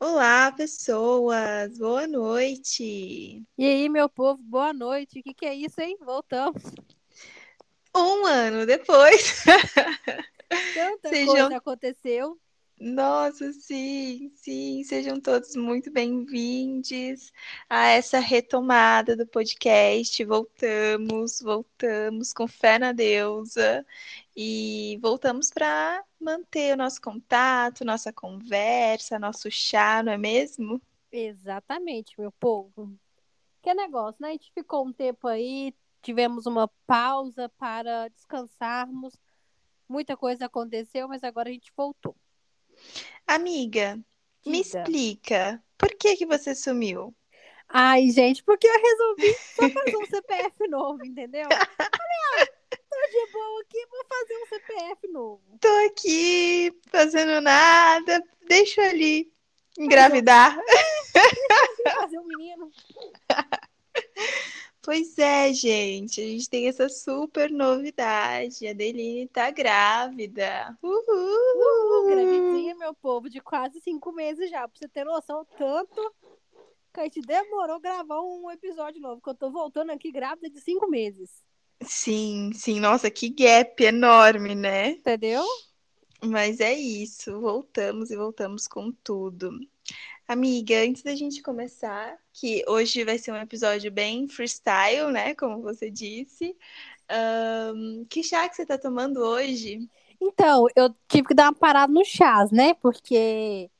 Olá, pessoas! Boa noite! E aí, meu povo, boa noite. O que, que é isso, hein? Voltamos. Um ano depois. Tanta Sejam- coisa aconteceu. Nossa, sim, sim, sejam todos muito bem-vindos a essa retomada do podcast. Voltamos, voltamos com fé na deusa e voltamos para manter o nosso contato, nossa conversa, nosso chá, não é mesmo? Exatamente, meu povo. Que negócio, né? A gente ficou um tempo aí, tivemos uma pausa para descansarmos. Muita coisa aconteceu, mas agora a gente voltou. Amiga, me Diga. explica, por que que você sumiu? Ai, gente, porque eu resolvi só fazer um CPF novo, entendeu? Falei, ah, tô de boa aqui, vou fazer um CPF novo. Tô aqui fazendo nada, deixa ali engravidar. Vou fazer um menino. Pois é, gente, a gente tem essa super novidade. A Deline tá grávida. Uhul! Uhul, gravidinha, meu povo, de quase cinco meses já. Pra você ter noção, tanto que a gente demorou gravar um episódio novo. Que eu tô voltando aqui grávida de cinco meses. Sim, sim, nossa, que gap enorme, né? Entendeu? Mas é isso, voltamos e voltamos com tudo. Amiga, antes da gente começar, que hoje vai ser um episódio bem freestyle, né? Como você disse. ahn, que chá que você tá tomando hoje? Então, eu tive que dar uma parada no chás, né? Porque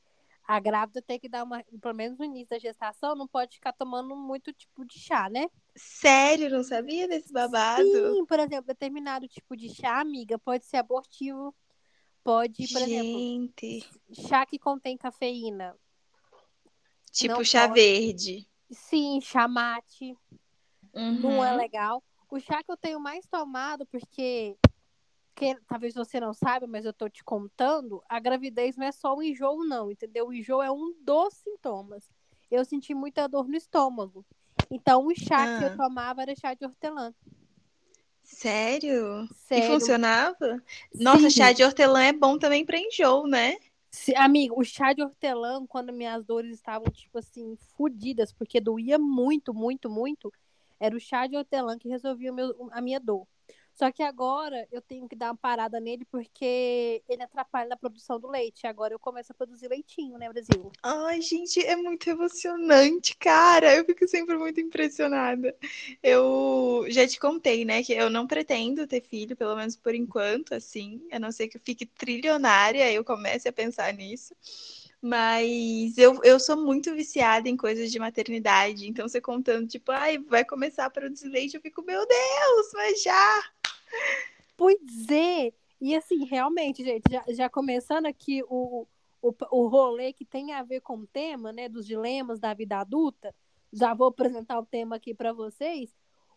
a grávida tem que dar uma. Pelo menos no início da gestação, não pode ficar tomando muito tipo de chá, né? Sério, não sabia desse babado? Sim, por exemplo, determinado tipo de chá, amiga, pode ser abortivo. Pode, por exemplo, Gente, chá que contém cafeína. Tipo não chá pode. verde. Sim, chá mate. não é Uhum. legal. O chá que eu tenho mais tomado, porque que, talvez você não saiba, mas eu tô te contando, a gravidez não é só o enjoo, não, entendeu? O enjoo é um dos sintomas. Eu senti muita dor no estômago. Então, o chá que Ah. eu tomava era chá de hortelã. Sério? E Sério. funcionava? Nossa, Sim. chá de hortelã é bom também pra enjoo, né? Se- amigo, o chá de hortelã, quando minhas dores estavam, tipo assim, fodidas, porque doía muito, muito, muito, era o chá de hortelã que resolvia meu- a minha dor. Só que agora eu tenho que dar uma parada nele porque ele atrapalha na produção do leite. Agora eu começo a produzir leitinho, né, Brasil? Ai, gente, é muito emocionante, cara. Eu fico sempre muito impressionada. Eu já te contei, né, que eu não pretendo ter filho, pelo menos por enquanto, assim, a não ser que eu fique trilionária, eu comece a pensar nisso. Mas eu, eu sou muito viciada em coisas de maternidade. Então, você contando, tipo, ai, vai começar a produzir leite, eu fico, meu Deus, mas já. Pois é! E assim, realmente, gente, já, já começando aqui o, o, o rolê que tem a ver com o tema, né, dos dilemas da vida adulta, já vou apresentar o tema aqui para vocês.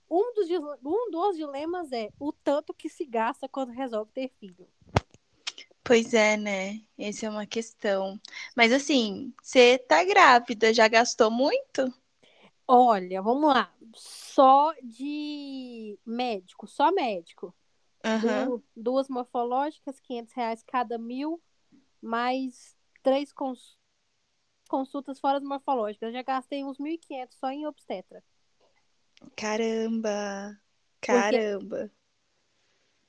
Um dos, um dos dilemas é o tanto que se gasta quando resolve ter filho. Pois é, né? Essa é uma questão. Mas assim, você tá grávida, já gastou muito? Olha, vamos lá. Só de médico, só médico. Du- duas morfológicas, 500 reais cada mil, mais três cons- consultas fora as morfológicas. Eu já gastei uns 1.500 só em obstetra. Caramba, caramba.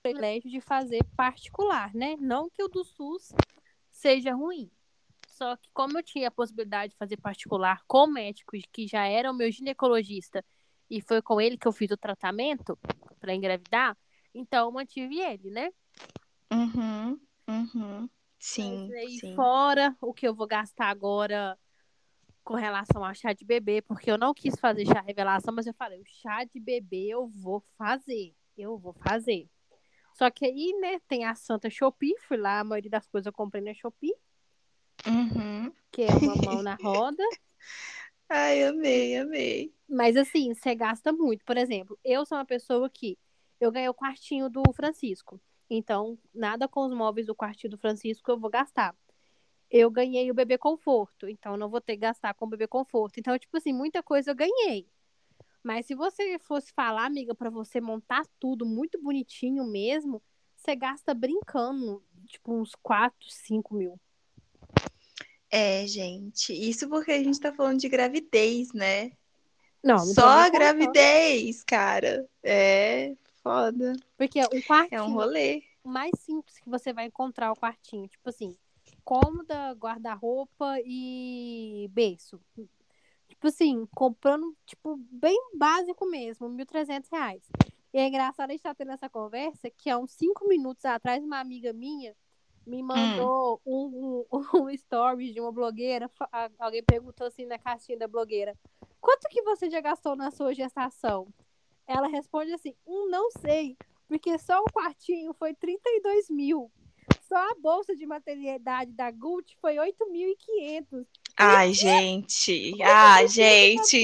Privilégio de fazer particular, né? Não que o do SUS seja ruim. Só que como eu tinha a possibilidade de fazer particular com o médico, que já era o meu ginecologista, e foi com ele que eu fiz o tratamento para engravidar, então eu mantive ele, né? Uhum, uhum. Sim, Mas sim. fora o que eu vou gastar agora com relação ao chá de bebê, porque eu não quis fazer chá revelação, mas eu falei, o chá de bebê eu vou fazer. Eu vou fazer. Só que aí, né, tem a Santa Shopee, fui lá, a maioria das coisas eu comprei na Shopee, Uhum. que é uma mão na roda. Ai, amei, amei. Mas assim, você gasta muito. Por exemplo, eu sou uma pessoa que eu ganhei o quartinho do Francisco. Então, nada com os móveis do quartinho do Francisco eu vou gastar. Eu ganhei o bebê conforto, então não vou ter que gastar com o bebê conforto. Então, tipo assim, muita coisa eu ganhei. Mas se você fosse falar, amiga, pra você montar tudo muito bonitinho mesmo, você gasta brincando, tipo, uns 4, 5 mil. É, gente. Isso porque a gente tá falando de gravidez, né? Não, não Só a gravidez, cara. É foda. Porque um quartinho É um rolê. mais simples que você vai encontrar o quartinho. Tipo assim, cômoda, guarda-roupa e berço. Tipo assim, comprando, tipo, bem básico mesmo, 1.300 reais. E é engraçado a gente estar tendo essa conversa, que há uns cinco minutos atrás, uma amiga minha me mandou um, um, um story de uma blogueira. Alguém perguntou assim na caixinha da blogueira: quanto que você já gastou na sua gestação? Ela responde assim: um, não sei, porque só o quartinho foi 32 mil. Só a bolsa de maternidade da Gucci foi 8.500. Ai, gente. Ai, Essa gente.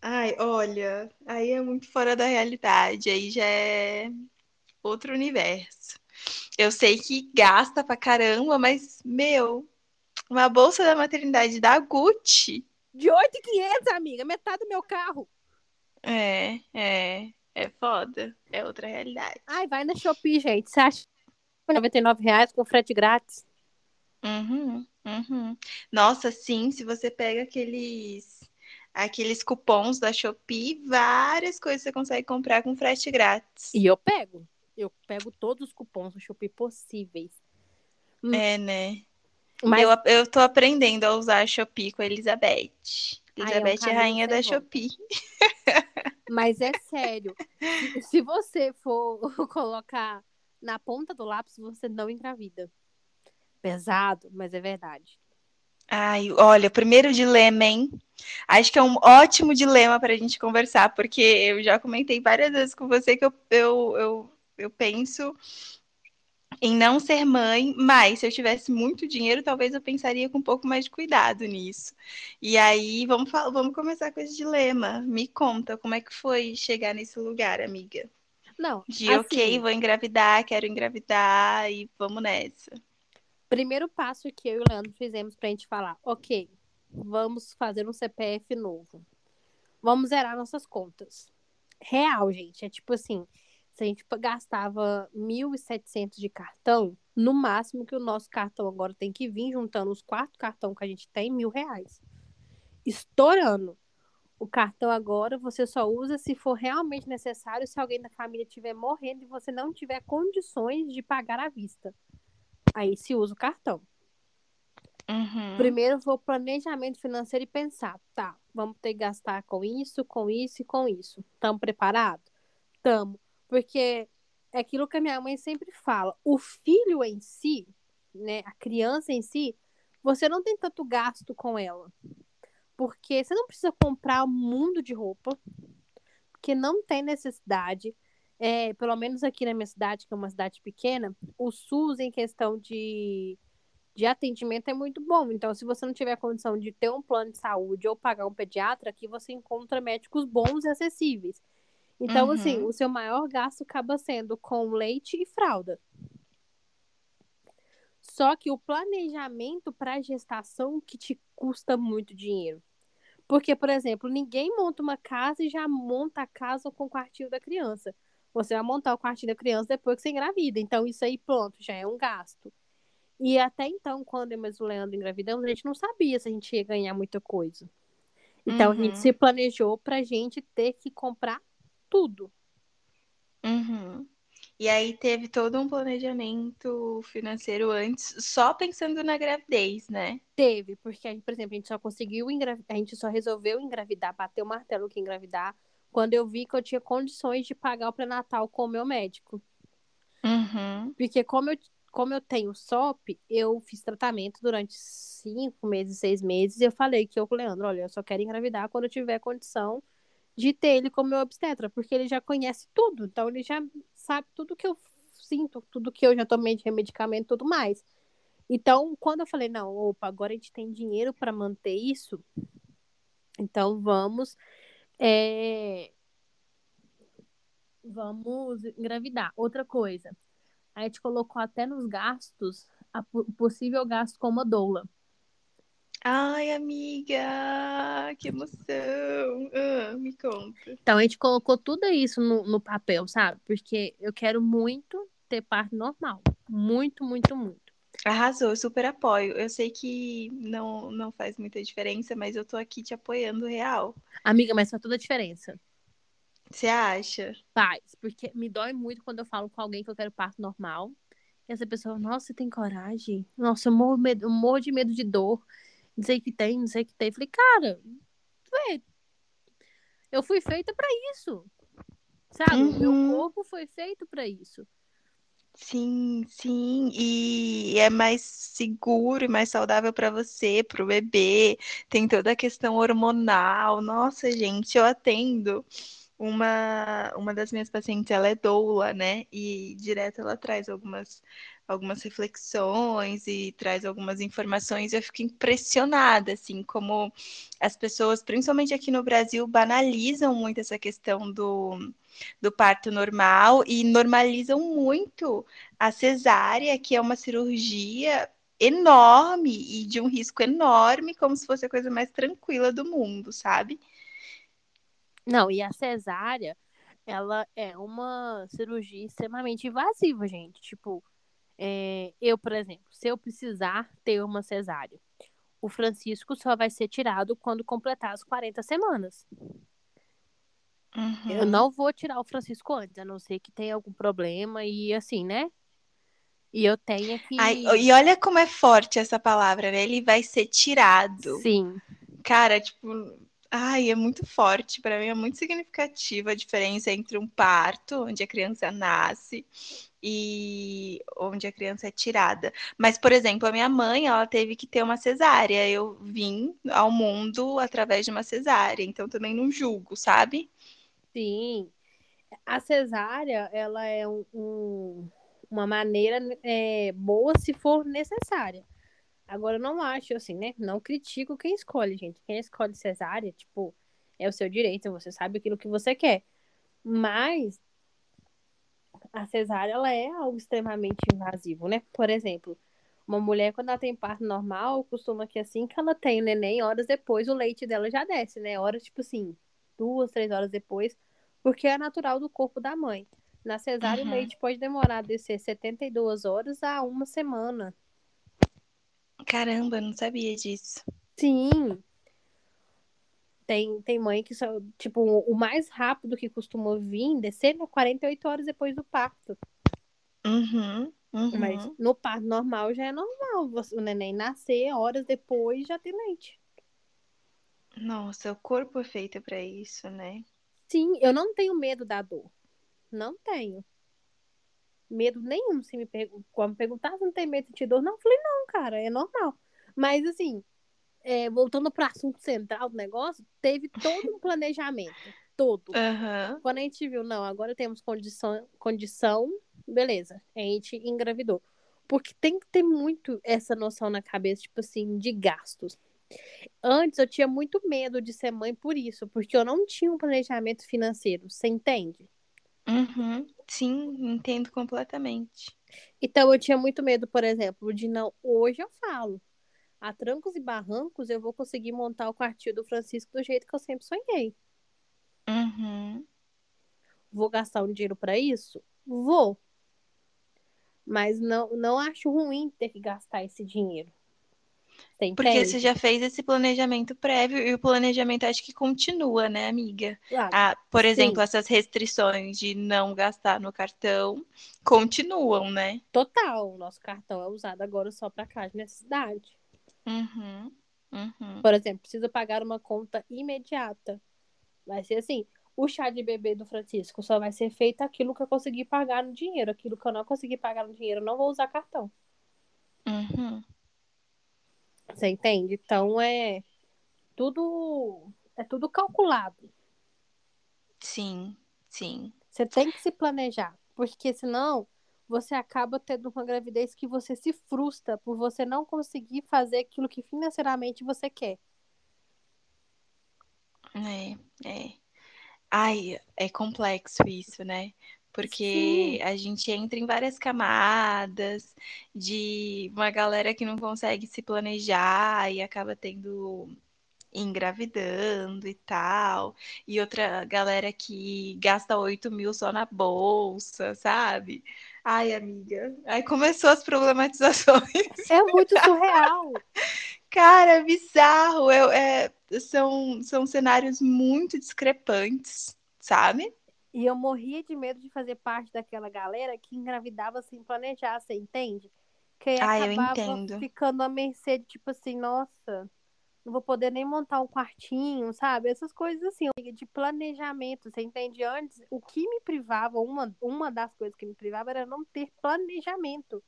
Ai, olha. Aí é muito fora da realidade. Aí já é outro universo. Eu sei que gasta pra caramba, mas, meu, uma bolsa da maternidade da Gucci. De 8.500, amiga, metade do meu carro. É, é. É foda. É outra realidade. Ai, vai na Shopee, gente. Você acha 99 reais com frete grátis? Uhum, uhum. Nossa, sim, se você pega aqueles aqueles cupons da Shopee, várias coisas você consegue comprar com frete grátis. E eu pego. Eu pego todos os cupons do Shopee possíveis. Hum. É, né? Mas Eu, eu tô aprendendo a usar a Shopee com a Elizabeth. Ai, é um Elizabeth é, rainha da. Shopee. Mas é sério. Se- Se você for colocar na ponta do lápis, você não engravida. Pesado, mas é verdade. Ai, olha, primeiro dilema, hein? Acho que é um ótimo dilema para a gente conversar, porque eu já comentei várias vezes com você que eu, eu, eu, eu penso em não ser mãe, mas se eu tivesse muito dinheiro, talvez eu pensaria com um pouco mais de cuidado nisso. E aí, vamos, fal- vamos começar com esse dilema. Me conta, como é que foi chegar nesse lugar, amiga? Não, De assim, ok, vou engravidar, quero engravidar e vamos nessa. primeiro passo que eu e o Leandro fizemos pra gente falar, ok, vamos fazer um CPF novo. Vamos zerar nossas contas. Real, gente. É tipo assim, se a gente gastava 1.700 de cartão, no máximo que o nosso cartão agora tem que vir juntando os quatro cartões que a gente tem, mil reais. Estourando. O cartão agora você só usa se for realmente necessário, se alguém da família estiver morrendo e você não tiver condições de pagar à vista. Aí se usa o cartão. Uhum. Primeiro vou planejamento financeiro e pensar, tá, vamos ter que gastar com isso, com isso e com isso. Estamos preparados? Estamos. Porque é aquilo que a minha mãe sempre fala, o filho em si, né, a criança em si, você não tem tanto gasto com ela. Porque você não precisa comprar um mundo de roupa, porque não tem necessidade. É, pelo menos aqui na minha cidade, que é uma cidade pequena, o SUS em questão de de atendimento é muito bom. Então, se você não tiver condição de ter um plano de saúde ou pagar um pediatra, aqui você encontra médicos bons e acessíveis. Então, Uhum. assim, o seu maior gasto acaba sendo com leite e fralda. Só que o planejamento para gestação que te custa muito dinheiro. Porque, por exemplo, ninguém monta uma casa e já monta a casa com o quartinho da criança. Você vai montar o quartinho da criança depois que você engravida. Então, isso aí, pronto, já é um gasto. E até então, quando eu e o Leandro engravidamos, a gente não sabia se a gente ia ganhar muita coisa. Então, a gente Uhum. se planejou pra gente ter que comprar tudo. Uhum. E aí teve todo um planejamento financeiro antes, só pensando na gravidez, né? Teve, porque, por exemplo, a gente só conseguiu engravidar, a gente só resolveu engravidar, bater o martelo que engravidar, quando eu vi que eu tinha condições de pagar o pré-natal com o meu médico. Uhum. Porque como eu, como eu tenho SOP, eu fiz tratamento durante cinco meses, seis meses, e eu falei que eu Leandro, olha, eu só quero engravidar quando eu tiver condição de ter ele como meu obstetra, porque ele já conhece tudo, então ele já sabe tudo que eu sinto, tudo que eu já tomei de medicamento, tudo mais. Então, quando eu falei, não, opa, agora a gente tem dinheiro para manter isso, então vamos, é, vamos engravidar. Outra coisa, a gente colocou até nos gastos a po- possível gasto com uma doula. Ai, amiga, que emoção. Ah, me conta. Então a gente colocou tudo isso no, no papel, sabe? Porque eu quero muito ter parto normal. Muito, muito, muito. Arrasou, eu super apoio. Eu sei que não, não faz muita diferença, mas eu tô aqui te apoiando real. Amiga, mas faz toda a diferença. Você acha? Faz, porque me dói muito quando eu falo com alguém que eu quero parto normal. E essa pessoa, nossa, você tem coragem? Nossa, eu morro, medo, eu morro de medo de dor. Não sei o que tem, não sei que tem. Falei, cara, vê, eu fui feita para isso. Sabe? O meu Uhum. corpo foi feito para isso. Sim, sim. E é mais seguro e mais saudável para você, para o bebê. Tem toda a questão hormonal. Nossa, gente, eu atendo. Uma, uma das minhas pacientes, ela é doula, né? E direto ela traz algumas, algumas reflexões e traz algumas informações. Eu fico impressionada, assim, como as pessoas, principalmente aqui no Brasil, banalizam muito essa questão do, do parto normal e normalizam muito a cesárea, que é uma cirurgia enorme e de um risco enorme, como se fosse a coisa mais tranquila do mundo, sabe? Não, e a cesárea, ela é uma cirurgia extremamente invasiva, gente. Tipo, é, eu, por exemplo, se eu precisar ter uma cesárea, o Francisco só vai ser tirado quando completar as 40 semanas. Uhum. Eu não vou tirar o Francisco antes, a não ser que tenha algum problema e assim, né? E eu tenha que. Ai, e olha como é forte essa palavra, né? Ele vai ser tirado. Sim. Cara, tipo, ai, é muito forte. Para mim é muito significativa a diferença entre um parto, onde a criança nasce, e onde a criança é tirada. Mas, por exemplo, a minha mãe, ela teve que ter uma cesárea. Eu vim ao mundo através de uma cesárea, então também não julgo, sabe? Sim. A cesárea, ela é um, um, uma maneira é, boa se for necessária. Agora, eu não acho assim, né? Não critico quem escolhe, gente. Quem escolhe cesárea, tipo, é o seu direito, você sabe aquilo que você quer. Mas a cesárea, ela é algo extremamente invasivo, né? Por exemplo, uma mulher, quando ela tem parto normal, costuma que assim que ela tem o neném, horas depois o leite dela já desce, né? Horas, tipo assim, duas, três horas depois, porque é natural do corpo da mãe. Na cesárea, Uhum. o leite pode demorar a descer 72 horas a uma semana. Caramba, eu não sabia disso. Sim. Tem, tem mãe que só, tipo, o mais rápido que costuma vir descer é 48 horas depois do parto. Uhum, uhum. Mas no parto normal já é normal. O neném nascer horas depois já tem leite. Nossa, o corpo é feito para isso, né? Sim, eu não tenho medo da dor. Não tenho. Medo nenhum. Se me pergu- quando me perguntar se não tem medo de dor, não, eu falei, não, cara, é normal. Mas assim, é, voltando para o assunto central do negócio, teve todo um planejamento. Todo. Aham. Quando a gente viu, não, agora temos condição, condição, beleza, a gente engravidou. Porque tem que ter muito essa noção na cabeça, tipo assim, de gastos. Antes eu tinha muito medo de ser mãe por isso, porque eu não tinha um planejamento financeiro, você entende? Uhum. Sim, entendo completamente. Então eu tinha muito medo, por exemplo, de não. Hoje eu falo. A trancos e barrancos eu vou conseguir montar o quartinho do Francisco do jeito que eu sempre sonhei. Uhum. Vou gastar um dinheiro para isso? Vou. Mas não, não acho ruim ter que gastar esse dinheiro. Você Porque você já fez esse planejamento prévio e o planejamento acho que continua, né, amiga? Claro. Ah, por Sim. exemplo, essas restrições de não gastar no cartão continuam, né? Total. O nosso cartão é usado agora só para caso de necessidade. Uhum. Uhum. Por exemplo, preciso pagar uma conta imediata. Vai ser assim: o chá de bebê do Francisco só vai ser feito aquilo que eu conseguir pagar no dinheiro. Aquilo que eu não conseguir pagar no dinheiro, eu não vou usar cartão. Uhum. Você entende? Então é tudo é tudo calculado. Sim, sim. Você tem que se planejar, porque senão você acaba tendo uma gravidez que você se frustra por você não conseguir fazer aquilo que financeiramente você quer. É, é. Ai, é complexo isso, né? Porque Sim. a gente entra em várias camadas de uma galera que não consegue se planejar e acaba tendo engravidando e tal, e outra galera que gasta 8 mil só na bolsa, sabe? Ai, amiga. Aí começou as problematizações. É muito surreal. Cara, é bizarro. Eu, é, são, são cenários muito discrepantes, sabe? E eu morria de medo de fazer parte daquela galera que engravidava sem planejar, você entende? Que aí Ah, eu entendo. ficando à mercê de tipo assim, nossa, não vou poder nem montar um quartinho, sabe? Essas coisas assim, de planejamento, você entende? Antes, o que me privava, uma, uma das coisas que me privava era não ter planejamento.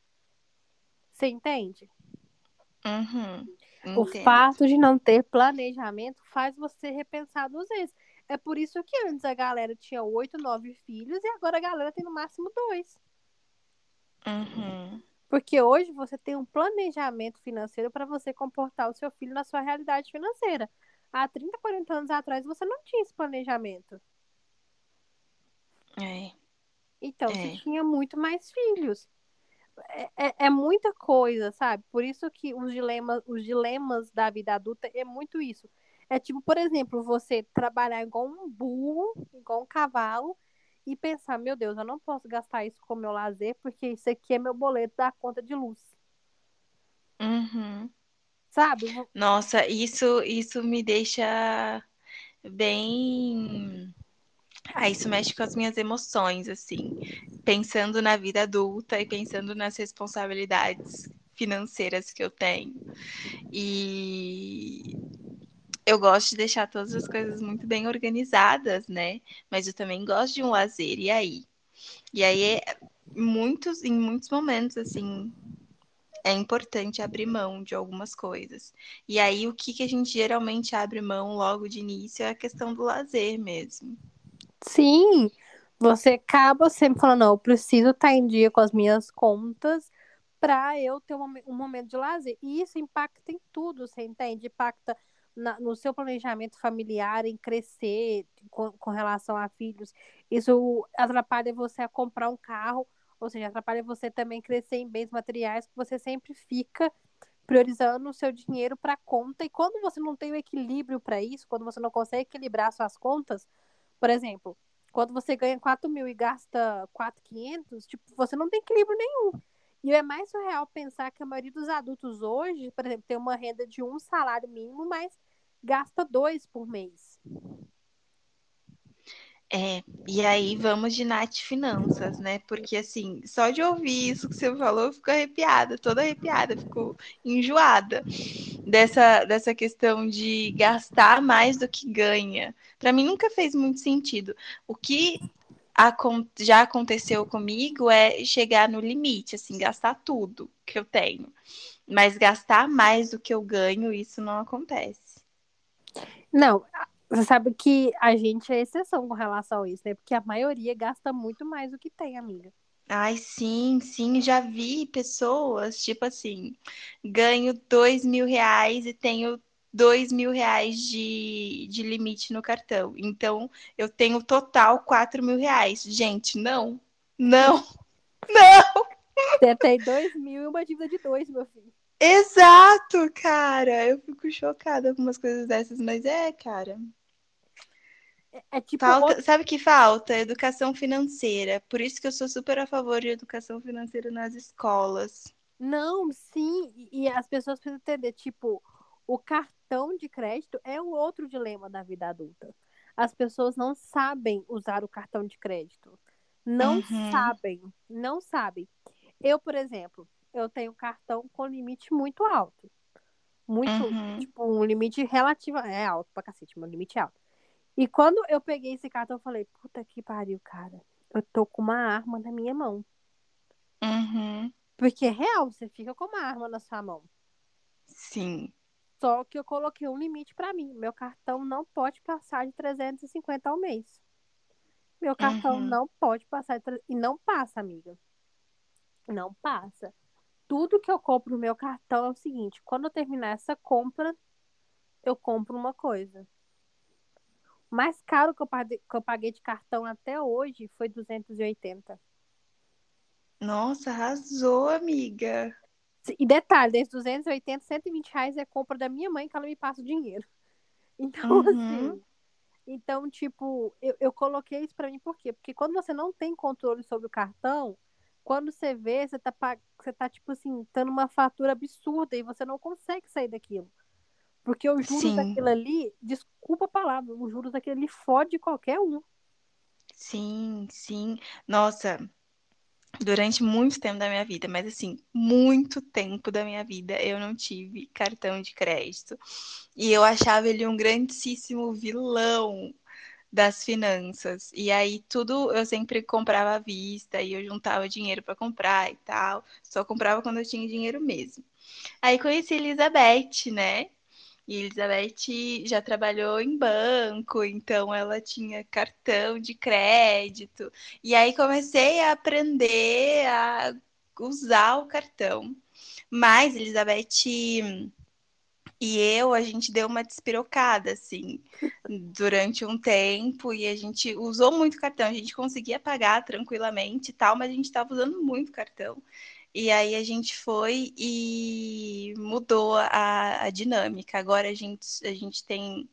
Você entende? Uhum, O fato de não ter planejamento faz você repensar duas vezes. É por isso que antes a galera tinha oito, nove filhos e agora a galera tem no máximo dois. Uhum. Porque hoje você tem um planejamento financeiro para você comportar o seu filho na sua realidade financeira. Há 30, 40 anos atrás você não tinha esse planejamento. É. Então É. você tinha muito mais filhos. É, é, é muita coisa, sabe? Por isso que os dilemas, os dilemas da vida adulta é muito isso. É tipo, por exemplo, você trabalhar igual um burro, igual um cavalo, e pensar, meu Deus, eu não posso gastar isso com meu lazer, porque isso aqui é meu boleto da conta de luz. Uhum. Sabe? Nossa, isso, isso me deixa bem. Ah, isso mexe com as minhas emoções, assim. Pensando na vida adulta e pensando nas responsabilidades financeiras que eu tenho. E eu gosto de deixar todas as coisas muito bem organizadas, né? Mas eu também gosto de um lazer. E aí? E aí, é muitos, em muitos momentos, assim, é importante abrir mão de algumas coisas. E aí, o que, que a gente geralmente abre mão logo de início é a questão do lazer mesmo. Sim, você acaba sempre falando, não, eu preciso estar em dia com as minhas contas para eu ter um, um momento de lazer. E isso impacta em tudo, você entende? Impacta na, no seu planejamento familiar, em crescer com, com relação a filhos. Isso atrapalha você a comprar um carro, ou seja, atrapalha você também crescer em bens materiais, que você sempre fica priorizando o seu dinheiro para conta. E quando você não tem o equilíbrio para isso, quando você não consegue equilibrar suas contas, por exemplo, quando você ganha 4 mil e gasta 4,500, tipo, você não tem equilíbrio nenhum. E é mais surreal pensar que a maioria dos adultos hoje, por exemplo, tem uma renda de um salário mínimo, mas gasta dois por mês. É, e aí vamos de Nath Finanças, né? Porque assim, só de ouvir isso que você falou, eu fico arrepiada, toda arrepiada, fico enjoada dessa, dessa questão de gastar mais do que ganha. Para mim nunca fez muito sentido. O que já aconteceu comigo é chegar no limite, assim, gastar tudo que eu tenho. Mas gastar mais do que eu ganho, isso não acontece. Não, você sabe que a gente é exceção com relação a isso, né? Porque a maioria gasta muito mais do que tem, amiga. Ai, sim, sim, já vi pessoas, tipo assim, ganho dois mil reais e tenho dois mil reais de, de limite no cartão. Então, eu tenho total quatro mil reais. Gente, não, não, não! Você tem dois mil e uma dívida de dois, meu filho. Exato, cara! Eu fico chocada com umas coisas dessas, mas é, cara. É tipo. Falta, outro- sabe o que falta? Educação financeira. Por isso que eu sou super a favor de educação financeira nas escolas. Não, sim, e as pessoas precisam entender, tipo, o cartão de crédito é um outro dilema da vida adulta. As pessoas não sabem usar o cartão de crédito. Não Uhum. sabem, não sabem. Eu, por exemplo, eu tenho cartão com limite muito alto. Muito, Uhum. tipo, um limite relativo. É alto pra cacete, meu limite é alto. E quando eu peguei esse cartão, eu falei, puta que pariu, cara. Eu tô com uma arma na minha mão. Uhum. Porque é real, você fica com uma arma na sua mão. Sim. Só que eu coloquei um limite pra mim. Meu cartão não pode passar de 350 ao mês. Meu cartão Uhum. não pode passar de... E não passa, amiga. Não passa. Tudo que eu compro no meu cartão é o seguinte: quando eu terminar essa compra, eu compro uma coisa. O mais caro que eu paguei, que eu paguei de cartão até hoje foi 280. Nossa, arrasou, amiga. E detalhe, desses 280, 120 reais é compra da minha mãe que ela me passa o dinheiro. Então, Uhum. assim. Então, tipo, eu, eu coloquei isso pra mim por quê? Porque quando você não tem controle sobre o cartão, Quando você vê, você tá, você tá tipo assim, dando uma fatura absurda e você não consegue sair daquilo. Porque os juros Sim. daquilo ali, desculpa a palavra, os juros daquilo ali fode qualquer um. Sim, sim. Nossa, durante muito tempo da minha vida, mas assim, muito tempo da minha vida, eu não tive cartão de crédito. E eu achava ele um grandíssimo vilão das finanças. E aí tudo eu sempre comprava à vista e eu juntava dinheiro para comprar e tal. Só comprava quando eu tinha dinheiro mesmo. Aí conheci Elizabeth, né? E Elizabeth já trabalhou em banco, então ela tinha cartão de crédito. E aí comecei a aprender a usar o cartão. Mas Elizabeth e eu, a gente deu uma despirocada, assim, durante um tempo, e a gente usou muito cartão, a gente conseguia pagar tranquilamente e tal, mas a gente estava usando muito cartão. E aí a gente foi e mudou a, a dinâmica. Agora a gente, a gente tem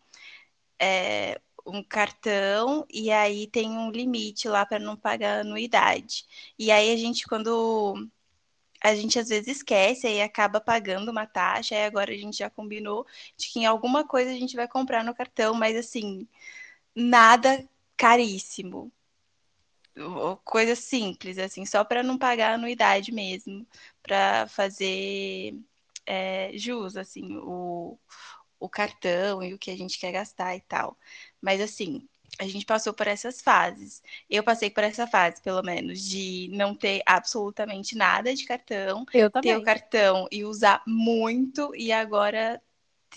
é, um cartão e aí tem um limite lá para não pagar anuidade. E aí a gente, quando a gente às vezes esquece e acaba pagando uma taxa, e agora a gente já combinou de que em alguma coisa a gente vai comprar no cartão, mas assim, nada caríssimo coisa simples, assim, só para não pagar anuidade mesmo, para fazer é, jus, assim, o, o cartão e o que a gente quer gastar e tal. Mas, assim, a gente passou por essas fases. Eu passei por essa fase, pelo menos, de não ter absolutamente nada de cartão, ter o cartão e usar muito, e agora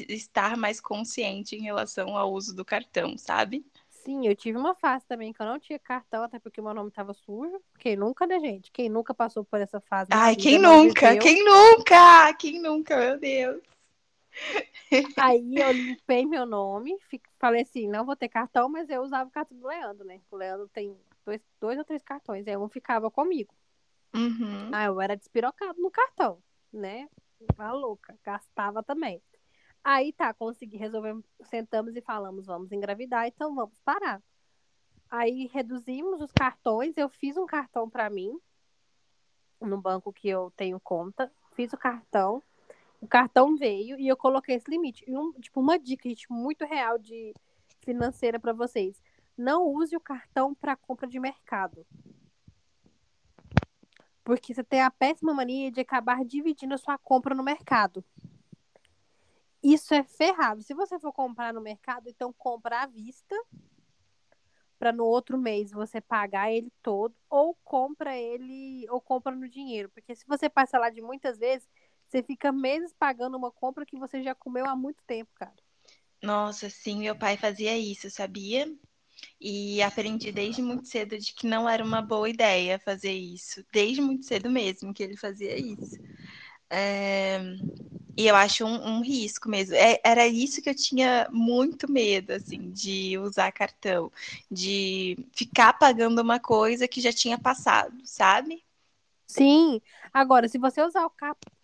estar mais consciente em relação ao uso do cartão, sabe? Sim, eu tive uma fase também que eu não tinha cartão, até porque meu nome tava sujo. Quem nunca, né, gente? Quem nunca passou por essa fase? Ai, quem nunca? Quem nunca? Quem nunca, meu Deus. Aí eu limpei meu nome, falei assim, não vou ter cartão, mas eu usava o cartão do Leandro, né? O Leandro tem dois, dois ou três cartões, aí um ficava comigo. Uhum. Aí eu era despirocado no cartão, né? Uma louca, gastava também. Aí tá, consegui resolver, sentamos e falamos, vamos engravidar, então vamos parar. Aí reduzimos os cartões, eu fiz um cartão para mim no banco que eu tenho conta, fiz o cartão, o cartão veio e eu coloquei esse limite. E um, tipo uma dica, gente, muito real de financeira para vocês. Não use o cartão para compra de mercado. Porque você tem a péssima mania de acabar dividindo a sua compra no mercado. Isso é ferrado. Se você for comprar no mercado, então compra à vista para no outro mês você pagar ele todo ou compra ele ou compra no dinheiro, porque se você lá de muitas vezes, você fica meses pagando uma compra que você já comeu há muito tempo, cara. Nossa, sim, meu pai fazia isso, sabia? E aprendi desde muito cedo de que não era uma boa ideia fazer isso. Desde muito cedo mesmo que ele fazia isso. É... E eu acho um, um risco mesmo. É, era isso que eu tinha muito medo, assim, de usar cartão, de ficar pagando uma coisa que já tinha passado, sabe? Sim. Agora, se você usar o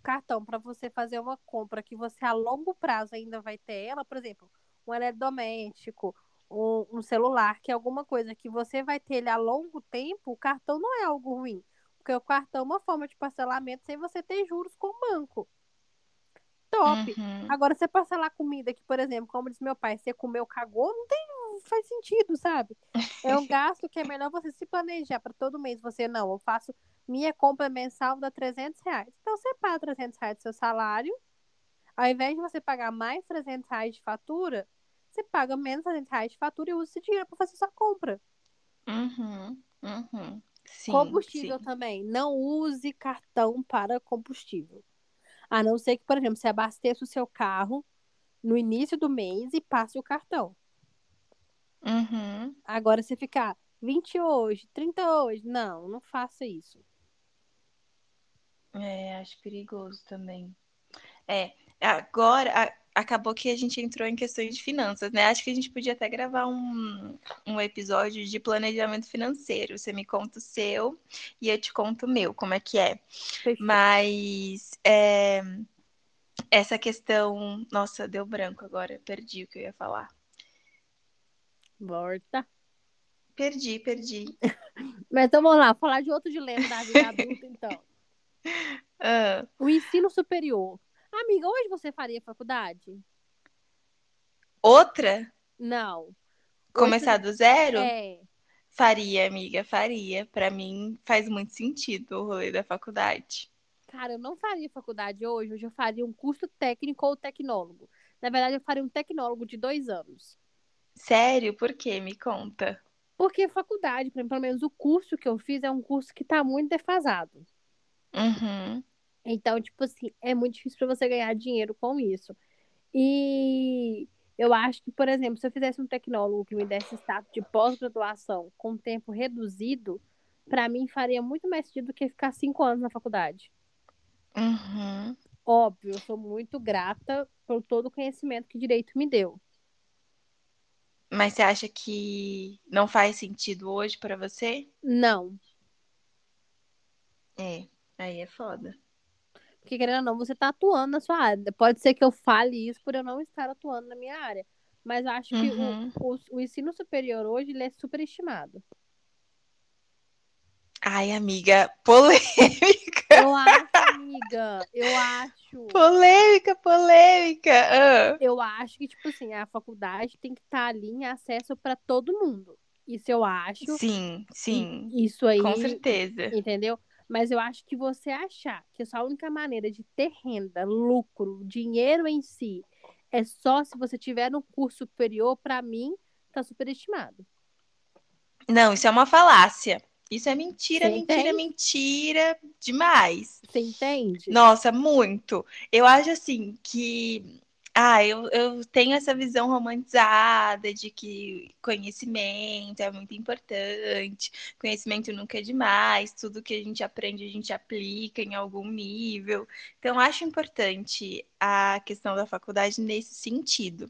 cartão para você fazer uma compra que você a longo prazo ainda vai ter ela, por exemplo, um eletrodoméstico, um, um celular, que é alguma coisa que você vai ter ele a longo tempo, o cartão não é algo ruim. Porque o cartão é uma forma de parcelamento sem você ter juros com o banco top. Uhum. Agora, você parcelar comida que, por exemplo, como diz meu pai, você comeu, cagou, não tem, faz sentido, sabe? É um gasto que é melhor você se planejar para todo mês. Você, não, eu faço minha compra mensal dá 300 reais. Então, você paga 300 reais do seu salário, ao invés de você pagar mais 300 reais de fatura, você paga menos 300 reais de fatura e usa esse dinheiro para fazer sua compra. Uhum, uhum. Sim, combustível sim. também. Não use cartão para combustível. A não ser que, por exemplo, você abasteça o seu carro no início do mês e passe o cartão. Uhum. Agora, se ficar 20 hoje, 30 hoje, não, não faça isso. É, acho perigoso também. É, agora, acabou que a gente entrou em questões de finanças, né? Acho que a gente podia até gravar um, um episódio de planejamento financeiro. Você me conta o seu e eu te conto o meu, como é que é. Perfeito. Mas é, essa questão. Nossa, deu branco agora, perdi o que eu ia falar. Volta. Perdi, perdi. Mas então vamos lá, falar de outro dilema da vida adulta, então. Ah, O ensino superior. Amiga, hoje você faria faculdade? outra? Não. Hoje Começar do zero? É. Faria, amiga, faria. Pra mim faz muito sentido o rolê da faculdade. Cara, eu não faria faculdade hoje. Hoje eu faria um curso técnico ou tecnólogo. Na verdade, eu faria um tecnólogo de dois anos. Sério? Por quê? Me conta. Porque faculdade, pelo menos o curso que eu fiz, é um curso que tá muito defasado. Uhum. Então, tipo assim, é muito difícil pra você ganhar dinheiro com isso. E eu acho que, por exemplo, se eu fizesse um tecnólogo que me desse status de pós-graduação com tempo reduzido, pra mim faria muito mais sentido do que ficar cinco anos na faculdade. Uhum. Óbvio, eu sou muito grata por todo o conhecimento que direito me deu. Mas você acha que não faz sentido hoje pra você? Não, É, aí é foda. porque querendo ou não, você tá atuando na sua área. Pode ser que eu fale isso por eu não estar atuando na minha área. Mas acho que o- Uhum. o, o ensino superior hoje ele é superestimado. Ai, amiga, polêmica, Eu acho, amiga, eu acho. polêmica, polêmica. Ah, Eu acho que, tipo assim, a faculdade tem que estar ali em acesso para todo mundo. Isso eu acho. sim, sim, E Isso aí, com certeza. entendeu? Mas eu acho que você achar que a sua única maneira de ter renda, lucro, dinheiro em si, é só se você tiver um curso superior, pra mim, tá superestimado. Não, isso é uma falácia. Isso é mentira, Você mentira, entende? mentira demais. Você entende? Nossa, muito. Eu acho assim que. Ah, eu, eu tenho essa visão romantizada de que conhecimento é muito importante, conhecimento nunca é demais, tudo que a gente aprende a gente aplica em algum nível. Então, acho importante a questão da faculdade nesse sentido.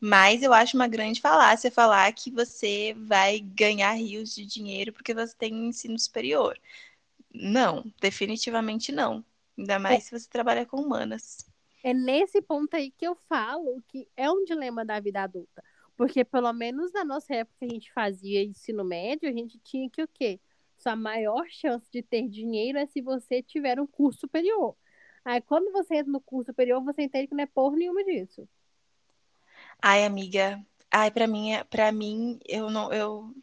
Mas eu acho uma grande falácia falar que você vai ganhar rios de dinheiro porque você tem um ensino superior. Não, definitivamente não. Ainda mais se você trabalha com humanas. É nesse ponto aí que eu falo que é um dilema da vida adulta. Porque, pelo menos na nossa época a gente fazia ensino médio, a gente tinha que o quê? Sua maior chance de ter dinheiro é se você tiver um curso superior. Aí, quando você entra no curso superior, você entende que não é porra nenhuma disso. Ai, amiga. Ai, pra mim, é- pra mim, eu não, eu,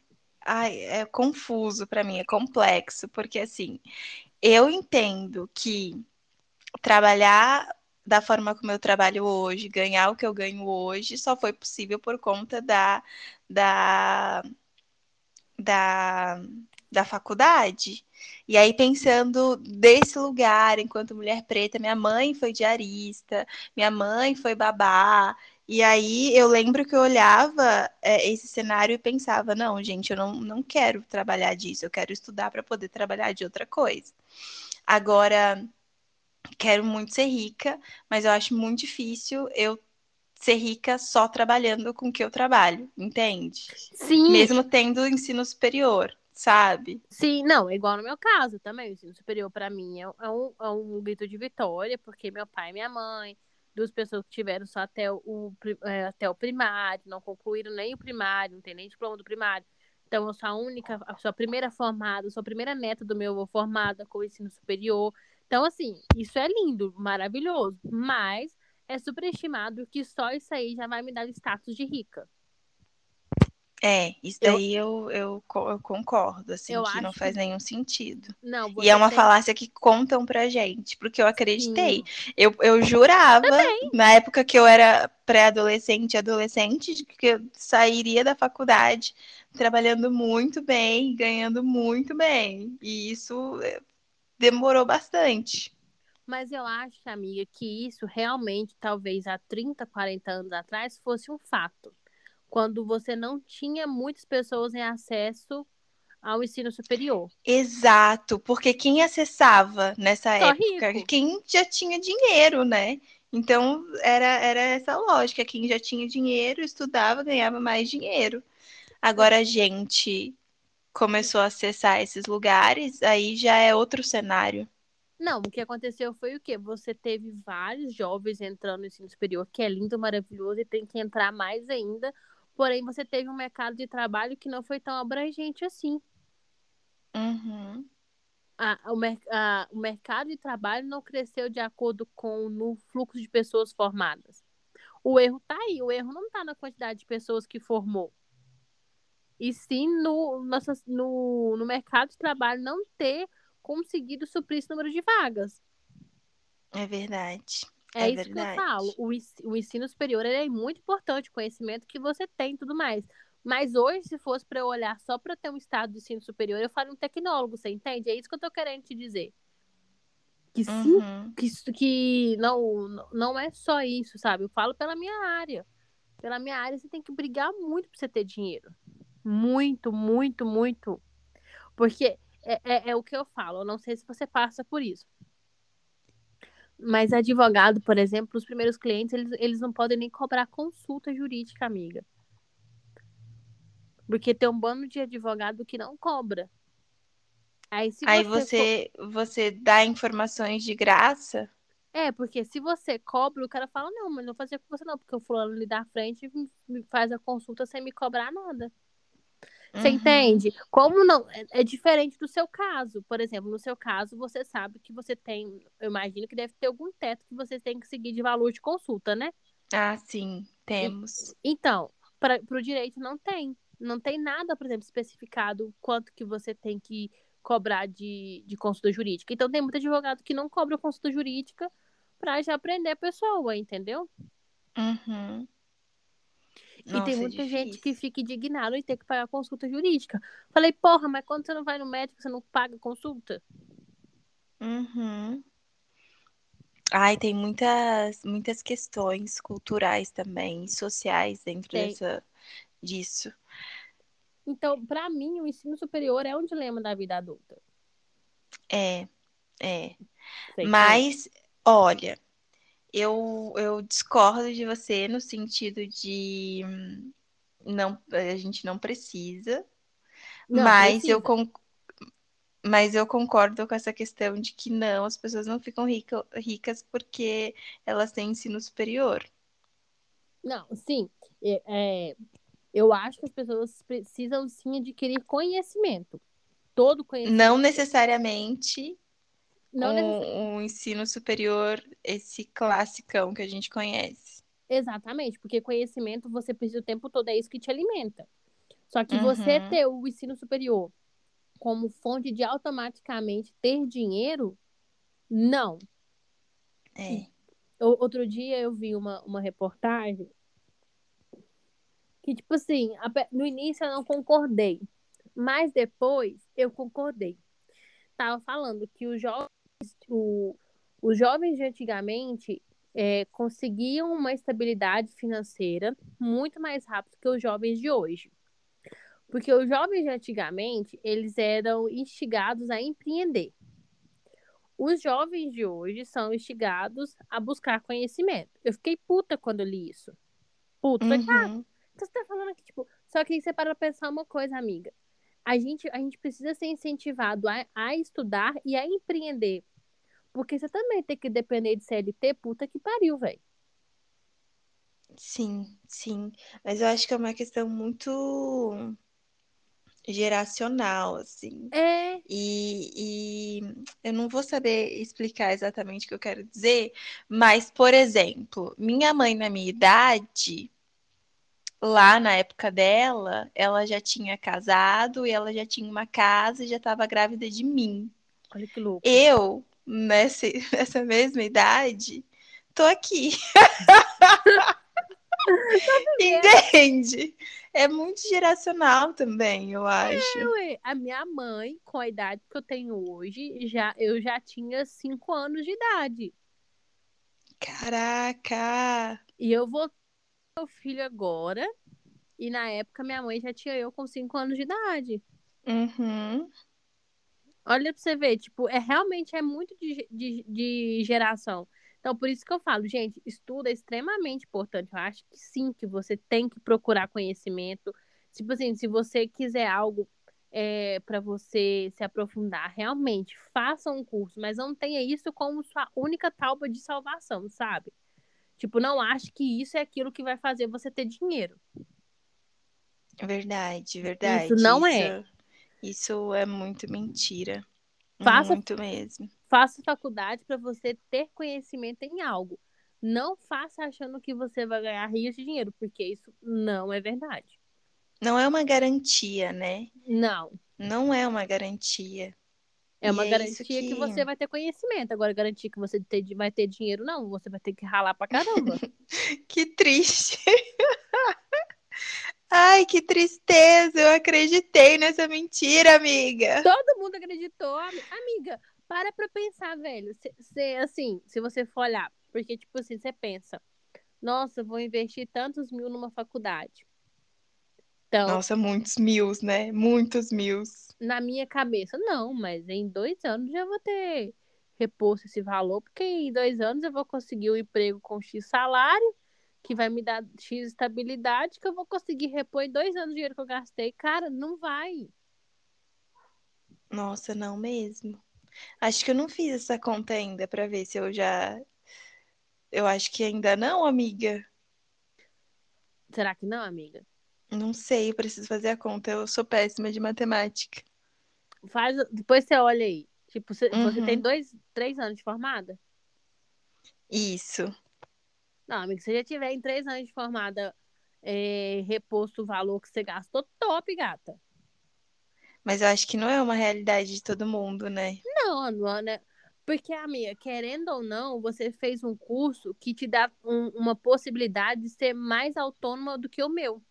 ai, é confuso pra mim, é complexo, porque assim, eu entendo que trabalhar da forma como eu trabalho hoje, ganhar o que eu ganho hoje, só foi possível por conta da, da, da, da faculdade. E aí, pensando desse lugar, enquanto mulher preta, minha mãe foi diarista, minha mãe foi babá. E aí eu lembro que eu olhava é, esse cenário e pensava, não, gente, eu não, não quero trabalhar disso, eu quero estudar para poder trabalhar de outra coisa. Agora, quero muito ser rica, mas eu acho muito difícil eu ser rica só trabalhando com o que eu trabalho, entende? Sim, Mesmo tendo ensino superior, sabe? sim, não, é igual no meu caso também. O ensino superior, pra mim, é, é um, é um grito de vitória, porque meu pai e minha mãe, duas pessoas que tiveram só até o, é, até o primário, não concluíram nem o primário, não tem nem diploma do primário. Então, eu sou a única, a sua primeira formada, sou a primeira neta do meu avô formada com o ensino superior. Então, assim, isso é lindo, maravilhoso, mas é superestimado que só isso aí já vai me dar status de rica. É, isso Eu- daí eu, eu, eu concordo, assim, Eu que não faz que- nenhum sentido. Não, E é uma tem- falácia que contam pra gente, porque eu acreditei. Eu, eu jurava, na época que eu era pré-adolescente e adolescente, que eu sairia da faculdade trabalhando muito bem, ganhando muito bem. E isso demorou bastante. Mas eu acho, amiga, que isso realmente, talvez há 30, 40 anos atrás, fosse um fato. Quando você não tinha muitas pessoas em acesso ao ensino superior. Exato, porque quem acessava nessa Só época? rico. Quem já tinha dinheiro, né? Então era, era essa lógica, quem já tinha dinheiro, estudava, ganhava mais dinheiro. Agora a gente começou a acessar esses lugares, aí já é outro cenário. Não, o que aconteceu foi o quê? Você teve vários jovens entrando no ensino superior, que é lindo, maravilhoso, e tem que entrar mais ainda, Porém, você teve um mercado de trabalho que não foi tão abrangente assim. Uhum. A, o, mer a, o mercado de trabalho não cresceu de acordo com o fluxo de pessoas formadas. O erro está aí, o erro não está na quantidade de pessoas que formou. E sim no, nossa, no, no mercado de trabalho não ter conseguido suprir esse número de vagas. É verdade. É, É isso que eu verdade. falo. O, o ensino superior é muito importante, o conhecimento que você tem e tudo mais. Mas hoje, se fosse para eu olhar só para ter um estado de ensino superior, eu faria um tecnólogo, você entende? É isso que eu tô querendo te dizer. Que sim, Uhum. que, que não, não é só isso, sabe? Eu falo pela minha área. Pela minha área, você tem que brigar muito pra você ter dinheiro. Muito, muito, muito. Porque é, é, é o que eu falo. Eu não sei se você passa por isso. Mas advogado, por exemplo, os primeiros clientes, eles, eles não podem nem cobrar consulta jurídica, amiga. Porque tem um bando de advogado que não cobra. Aí se Aí você você, você dá informações de graça? É, porque se você cobra, o cara fala, não, mas não vou fazer com você não, porque o fulano ali da frente me faz a consulta sem me cobrar nada. Você Uhum. entende? Como não. É, é diferente do seu caso. Por exemplo, no seu caso, você sabe que você tem. Eu imagino que deve ter algum teto que você tem que seguir de valor de consulta, né? Ah, sim, temos. Então, para o direito não tem. Não tem nada, por exemplo, especificado quanto que você tem que cobrar de, de consulta jurídica. Então, tem muito advogado que não cobra consulta jurídica para já aprender a pessoa, entendeu? Uhum. E Nossa, tem é muita gente que fica indignado em ter que pagar consulta jurídica. Falei, porra, mas quando você não vai no médico, você não paga consulta? Uhum. Ai, tem muitas, muitas questões culturais também, sociais dentro Tem. dessa, disso. Então, para mim, o ensino superior é um dilema da vida adulta. É, é. Entende? Mas, olha, eu, eu discordo de você no sentido de hum, não, a gente não precisa, Não, mas eu, precisa. con- mas eu concordo com essa questão de que não, as pessoas não ficam rica- ricas porque elas têm ensino superior. Não, sim. É, eu acho que as pessoas precisam sim adquirir conhecimento. Todo conhecimento. Não necessariamente Não um, um ensino superior, esse classicão que a gente conhece. Exatamente, porque conhecimento você precisa o tempo todo, é isso que te alimenta. Só que você Uhum. ter o ensino superior como fonte de automaticamente ter dinheiro, não. É. O- Outro dia eu vi uma, uma reportagem que, tipo assim, no início eu não concordei, mas depois eu concordei. Tava falando que os jovens, o- os jovens de antigamente é, conseguiam uma estabilidade financeira muito mais rápido que os jovens de hoje. Porque os jovens de antigamente, eles eram instigados a empreender. Os jovens de hoje são instigados a buscar conhecimento. Eu fiquei puta quando li isso. Puta. Falei, cara, Uhum. então você tá falando aqui, tipo. Só que aí você para pensar uma coisa, amiga. A gente, a gente precisa ser incentivado a, a estudar e a empreender. Porque você também tem que depender de CLT, puta que pariu, velho. Sim, sim. Mas eu acho que é uma questão muito geracional, assim. É, E, e eu não vou saber explicar exatamente o que eu quero dizer, mas, por exemplo, minha mãe, na minha idade, lá na época dela, ela já tinha casado e ela já tinha uma casa e já estava grávida de mim. olha que louco. Eu, nessa, nessa mesma idade, tô aqui. Entende? É muito geracional também, eu acho. Ué, A minha mãe, com a idade que eu tenho hoje, já, eu já tinha 5 anos de idade. Caraca! E eu vou ter meu filho agora. E na época minha mãe já tinha eu com 5 anos de idade. Uhum. Olha pra você ver, tipo, é realmente é muito de, de, de geração. Então, por isso que eu falo, gente, estudo é extremamente importante. Eu acho que sim, que você tem que procurar conhecimento. Tipo assim, se você quiser algo é, para você se aprofundar, realmente, faça um curso, mas não tenha isso como sua única tábua de salvação, sabe? Tipo, não ache que isso é aquilo que vai fazer você ter dinheiro. Verdade, verdade. Isso não é. Isso é muito mentira. Faça- Muito mesmo. Faça faculdade para você ter conhecimento em algo. Não faça achando que você vai ganhar rios de dinheiro, porque isso não é verdade. Não é uma garantia, né? Não. Não é uma garantia. É uma é garantia que... que- você vai ter conhecimento. Agora, garantir que você ter- vai ter dinheiro, não. Você vai ter que ralar pra caramba. Que triste. Ai, que tristeza. Eu acreditei nessa mentira, amiga. Todo mundo acreditou. ami- Amiga, para pra pensar, velho. Se, se- assim, se você for olhar. Porque, tipo assim, você pensa. Nossa, eu vou investir tantos mil numa faculdade. Então, Nossa, muitos mils, né? Muitos mils. na minha cabeça, não, mas em dois anos já vou ter reposto esse valor, porque em dois anos eu vou conseguir um emprego com X salário, que vai me dar X estabilidade, que eu vou conseguir repor em dois anos o dinheiro que eu gastei. Cara, não vai. Nossa, não mesmo. Acho que eu não fiz essa conta ainda pra ver se eu já. Eu acho que ainda não, amiga. Será que não, amiga? Não sei, eu preciso fazer a conta. Eu sou péssima de matemática. Faz, depois você olha aí. Tipo, você, você Uhum. tem dois, três anos de formada? Isso. Não, amiga, se você já tiver em três anos de formada é, reposto o valor que você gastou, top, gata. Mas eu acho que não é uma realidade de todo mundo, né? Não, não, né? Porque, amiga, querendo ou não, você fez um curso que te dá um- uma possibilidade de ser mais autônoma do que o meu.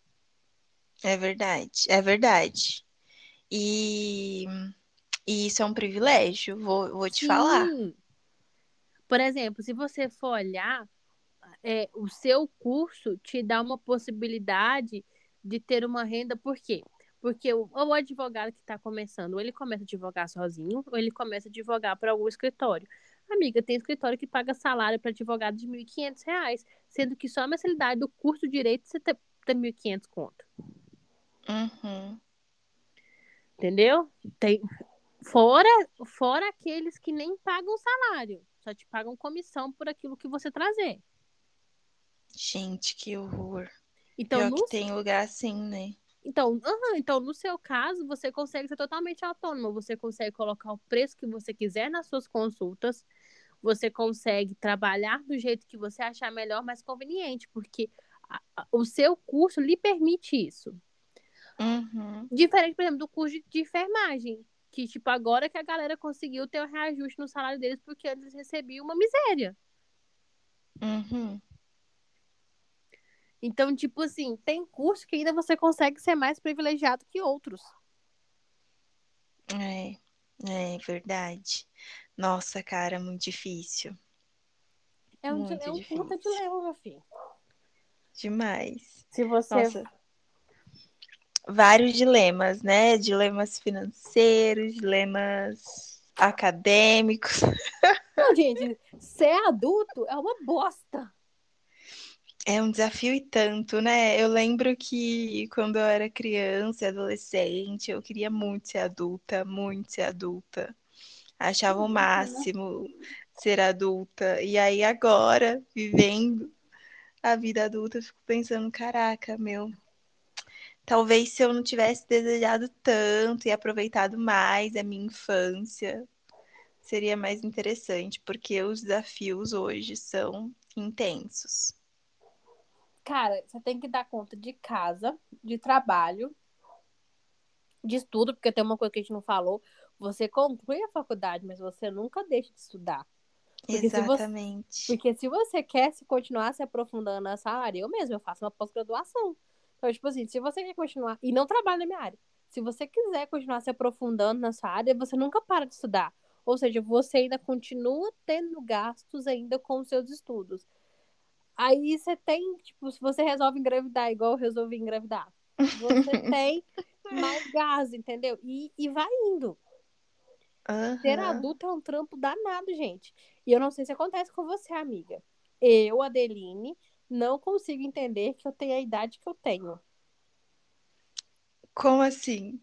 É verdade, é verdade. E, e isso é um privilégio, vou, vou te falar. Sim. Por exemplo, se você for olhar, é, o seu curso te dá uma possibilidade de ter uma renda, por quê? Porque o, o advogado que está começando, ou ele começa a advogar sozinho, ou ele começa a advogar para algum escritório. Amiga, tem escritório que paga salário para advogado de R$ 1.500, sendo que só a mensalidade do curso de direito você tem, tem 1.500 conto. Uhum. Entendeu? Tem fora fora aqueles que nem pagam salário, só te pagam comissão por aquilo que você trazer. Gente, que horror. Então, Pior no, que tem lugar assim, né? então, aham, então, no seu caso, você consegue ser totalmente autônomo. Você consegue colocar o preço que você quiser nas suas consultas. Você consegue trabalhar do jeito que você achar melhor, mais conveniente, porque a- a- o seu curso lhe permite isso. Uhum. Diferente, por exemplo, do curso de, de enfermagem. Que, tipo, agora que a galera conseguiu ter o reajuste no salário deles, porque antes eles recebiam uma miséria. Uhum. Então, tipo assim, tem curso que ainda você consegue ser mais privilegiado que outros. É, é verdade. Nossa, cara, muito difícil. É um, Muito é um difícil. puta dilema, meu filho. Demais. Se você. Nossa. Vários dilemas, né? Dilemas financeiros, dilemas acadêmicos. Não, gente, ser adulto é uma bosta. É um desafio e tanto, né? Eu lembro que quando eu era criança e adolescente, eu queria muito ser adulta, muito ser adulta. Achava o máximo ser adulta. E aí agora, vivendo a vida adulta, eu fico pensando, caraca, meu, talvez se eu não tivesse desejado tanto e aproveitado mais a minha infância, seria mais interessante, porque os desafios hoje são intensos. Cara, você tem que dar conta de casa, de trabalho, de estudo, porque tem uma coisa que a gente não falou. Você conclui a faculdade, mas você nunca deixa de estudar. Porque se você- Exatamente. Porque se você quer se continuar se aprofundando nessa área, eu mesmo, eu faço uma pós-graduação. Então, tipo assim, se você quer continuar, e não trabalha na minha área, se você quiser continuar se aprofundando nessa área, você nunca para de estudar. Ou seja, você ainda continua tendo gastos ainda com os seus estudos. Aí você tem, tipo, se você resolve engravidar igual eu resolvi engravidar, você tem mais gás, entendeu? E, e vai indo. Ser Aham. adulto é um trampo danado, gente. E eu não sei se acontece com você, amiga. Eu, Adeline, não consigo entender que eu tenho a idade que eu tenho. Como assim?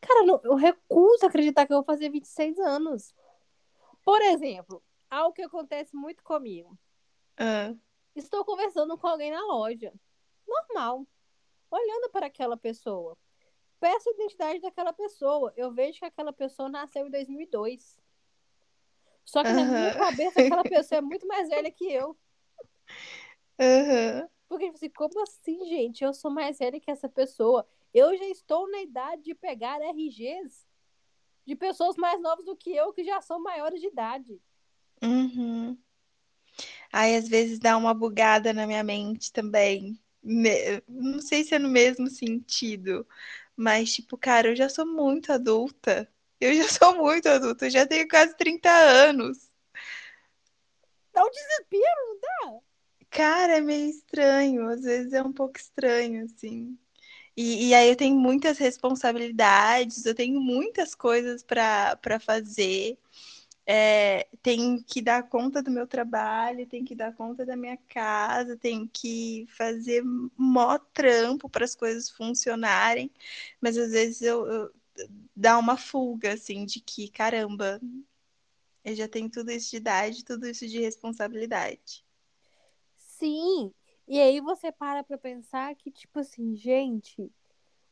Cara, não- eu recuso acreditar que eu vou fazer 26 anos. Por exemplo, algo que acontece muito comigo. Ah, Estou conversando com alguém na loja. Normal. olhando para aquela pessoa. Peço a identidade daquela pessoa. Eu vejo que aquela pessoa nasceu em 2002. Só que na minha cabeça, aquela pessoa é muito mais velha que eu. Aham. Porque, assim, como assim, gente? Eu sou mais velha que essa pessoa. Eu já estou na idade de pegar RGs de pessoas mais novas do que eu, que já são maiores de idade. Uhum. Aí às vezes dá uma bugada na minha mente também. Não sei se é no mesmo sentido, mas tipo, cara, eu já sou muito adulta. Eu já sou muito adulta, eu já tenho quase 30 anos. Dá um desespero. Cara, é meio estranho, às vezes é um pouco estranho, assim. E, e aí eu tenho muitas responsabilidades, eu tenho muitas coisas para fazer. É, tenho que dar conta do meu trabalho, tenho que dar conta da minha casa, tenho que fazer mó trampo para as coisas funcionarem, mas às vezes eu, eu dá uma fuga assim de que, caramba, eu já tenho tudo isso de idade, tudo isso de responsabilidade. Sim. E aí você para pra pensar que, tipo assim, gente,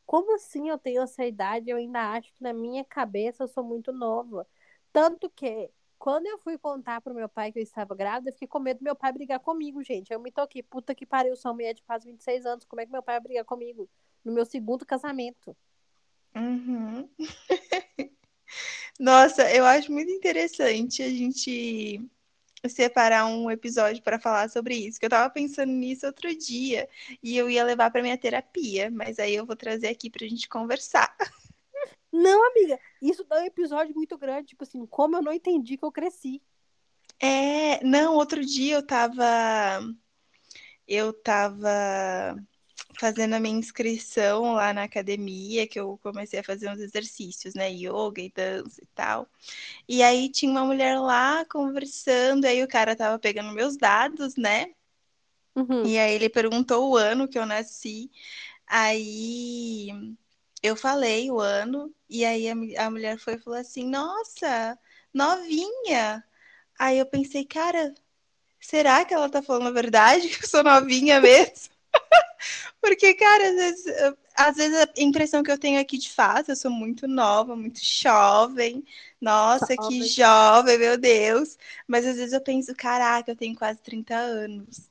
como assim eu tenho essa idade? Eu ainda acho que na minha cabeça eu sou muito nova. Tanto que, quando eu fui contar pro meu pai que eu estava grávida, eu fiquei com medo do meu pai brigar comigo, gente. Eu me toquei, puta que pariu, sou mulher de quase 26 anos. Como é que meu pai vai brigar comigo? No meu segundo casamento. Uhum. Nossa, eu acho muito interessante a gente separar um episódio para falar sobre isso, que eu tava pensando nisso outro dia e eu ia levar para minha terapia, mas aí eu vou trazer aqui pra gente conversar. Não, amiga, isso dá um episódio muito grande. Tipo assim, como eu não entendi que eu cresci. É, não, outro dia eu tava eu tava fazendo a minha inscrição lá na academia, que eu comecei a fazer uns exercícios, né, yoga e dança e tal. E aí tinha uma mulher lá conversando, aí o cara tava pegando meus dados, né? Uhum. E aí ele perguntou o ano que eu nasci. Aí eu falei o ano, e aí a, a mulher foi e falou assim: Nossa, novinha. Aí eu pensei, cara, será que ela tá falando a verdade? Que eu sou novinha mesmo? Porque, cara, às vezes, às vezes a impressão que eu tenho aqui de fato, eu sou muito nova, muito jovem. Nossa, que Jovem. jovem, meu Deus. Mas às vezes eu penso, caraca, eu tenho quase 30 anos.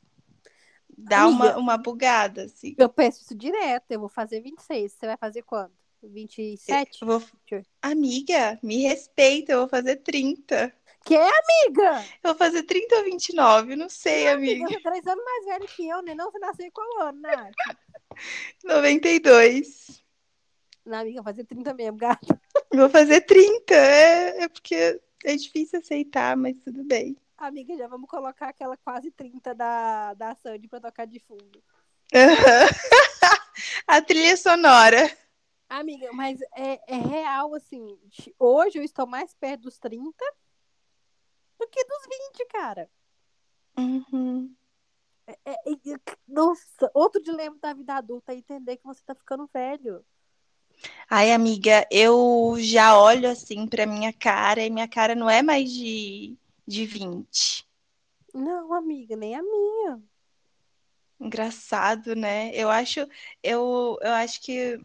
Dá uma, Amiga. uma bugada, assim. Eu penso isso direto. Eu vou fazer 26. Você vai fazer quanto? 27? Eu vou... Amiga, me respeita, eu vou fazer 30. Que é, amiga? Eu vou fazer 30 ou 29, não sei, Amiga, amiga. você é três anos mais velho que eu, né? Não, você nasceu qual ano, Nath? 92. Não, amiga, vai fazer 30 mesmo, gata. Vou fazer 30. É, é porque é difícil aceitar, mas tudo bem. Amiga, já vamos colocar aquela quase 30 da, da Sandy pra tocar de fundo. A trilha sonora. Amiga, mas é, é real, assim. Hoje eu estou mais perto dos 30 do que dos 20, cara. Uhum. É- é- nossa, outro dilema da vida adulta é entender que você tá ficando velho. Ai, amiga, eu já olho assim pra minha cara e minha cara não é mais de, de 20. Não, amiga, nem a minha. Engraçado, né? Eu acho, eu, eu acho que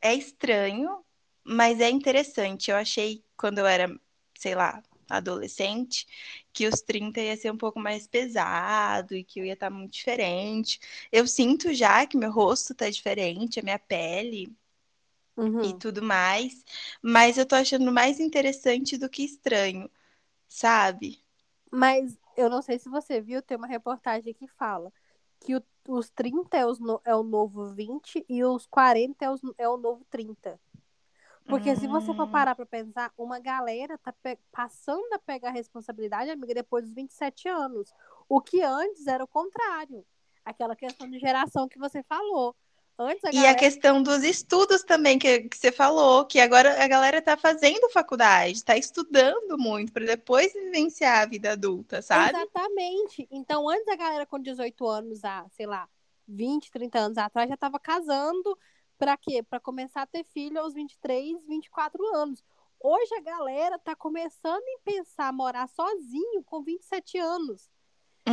é estranho, mas é interessante. Eu achei quando eu era, sei lá, adolescente, que os 30 ia ser um pouco mais pesado e que eu ia estar muito diferente. Eu sinto já que meu rosto tá diferente, a minha pele e Uhum. tudo mais, mas eu tô achando mais interessante do que estranho, sabe? Mas eu não sei se você viu, tem uma reportagem que fala que o- os 30 é, os no- é o novo 20 e os 40 é, os- é o novo 30. Porque se você for Hum. parar pra pensar, uma galera tá passando a pegar a responsabilidade, amiga, depois dos 27 anos. O que antes era o contrário. Aquela questão de geração que você falou. Antes a E a galera. questão dos estudos também, que, que você falou, que agora a galera tá fazendo faculdade, tá estudando muito para depois vivenciar a vida adulta, sabe? Exatamente. Então, antes a galera com 18 anos, há, sei lá, 20, 30 anos atrás, já tava casando pra quê? Pra começar a ter filho aos 23, 24 anos. Hoje a galera tá começando em pensar morar sozinho com 27 anos.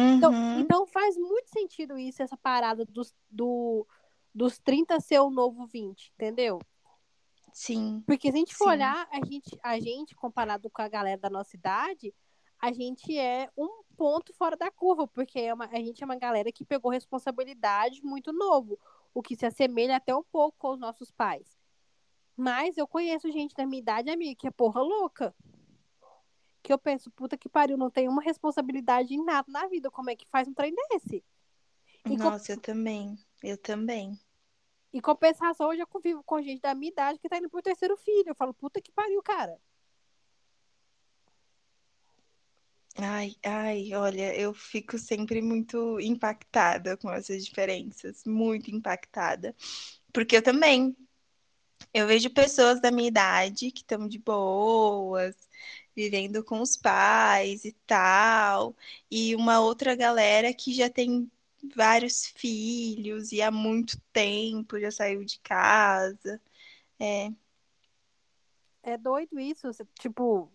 Então, Uhum. então faz muito sentido isso, essa parada dos- do, dos 30 ser o novo 20, entendeu? Sim. Porque se a gente for Sim. olhar, a gente, a gente, comparado com a galera da nossa idade, a gente é um ponto fora da curva, porque é uma, a gente é uma galera que pegou responsabilidade muito novo, o que se assemelha até um pouco com os nossos pais. Mas eu conheço gente da minha idade, amiga, que é porra louca. Que eu penso, puta que pariu, não tem uma responsabilidade em nada na vida. Como é que faz um trem desse? E Nossa, eu também. Eu também. Em compensação, hoje eu convivo com gente da minha idade que tá indo pro terceiro filho. Eu falo, puta que pariu, cara. Ai, ai, olha, eu fico sempre muito impactada com essas diferenças, muito impactada. Porque eu também, eu vejo pessoas da minha idade que estão de boas, vivendo com os pais e tal, e uma outra galera que já tem vários filhos e há muito tempo já saiu de casa. É, É doido isso. você- tipo,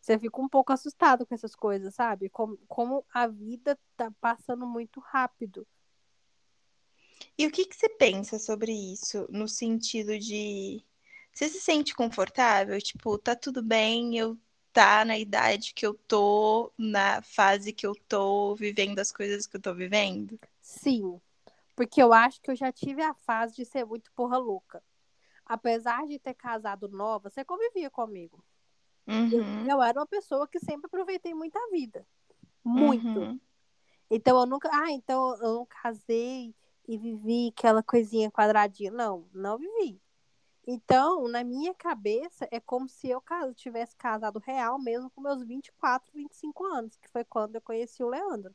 você fica um pouco assustado com essas coisas, sabe? Como, como a vida tá passando muito rápido. E o que que você pensa sobre isso, no sentido de você se sente confortável? Tipo, tá tudo bem, eu tá na idade que eu tô, na fase que eu tô, vivendo as coisas que eu tô vivendo? Sim, porque eu acho que eu já tive a fase de ser muito porra louca. Apesar de ter casado nova, você convivia comigo. Eu, Uhum, eu era uma pessoa que sempre aproveitei muito a vida. Muito. uhum, Então eu nunca. Ah, então eu não casei e vivi aquela coisinha quadradinha. Não, não vivi. Então, na minha cabeça, é como se eu tivesse casado real mesmo com meus 24, 25 anos, que foi quando eu conheci o Leandro.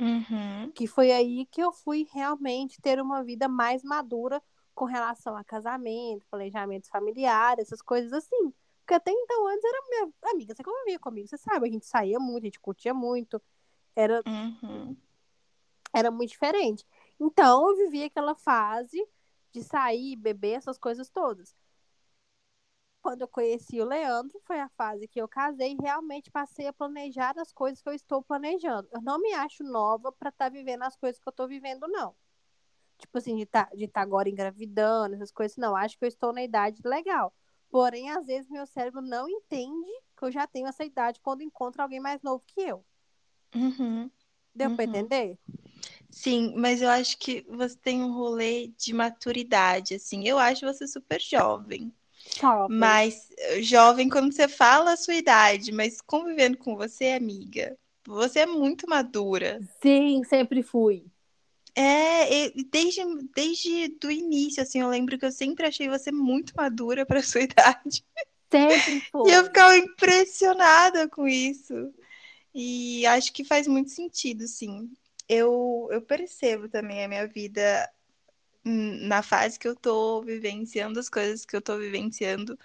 uhum, Que foi aí que eu fui realmente ter uma vida mais madura com relação a casamento, planejamento familiar, essas coisas assim. Porque até então, antes era minha amiga, você convivia comigo, você sabe, a gente saía muito, a gente curtia muito, era, uhum, era muito diferente. Então, eu vivi aquela fase de sair, beber, essas coisas todas. Quando eu conheci o Leandro, foi a fase que eu casei e realmente passei a planejar as coisas que eu estou planejando. Eu não me acho nova para estar vivendo as coisas que eu estou vivendo, não. Tipo assim, de estar de tá agora engravidando, essas coisas, não. Acho que eu estou na idade legal. Porém, às vezes, meu cérebro não entende que eu já tenho essa idade quando encontro alguém mais novo que eu. uhum. Deu para Uhum. entender? Sim, mas eu acho que você tem um rolê de maturidade, assim. Eu acho você super jovem. Jovem. Mas eh, jovem, quando você fala a sua idade, mas convivendo com você, amiga, você é muito madura. Sim, sempre fui. É, e desde, desde do início, assim, eu lembro que eu sempre achei você muito madura para sua idade. Sempre E foi. eu ficava impressionada com isso. E acho que faz muito sentido, sim. Eu, eu percebo também a minha vida na fase que eu tô vivenciando, as coisas que eu tô vivenciando,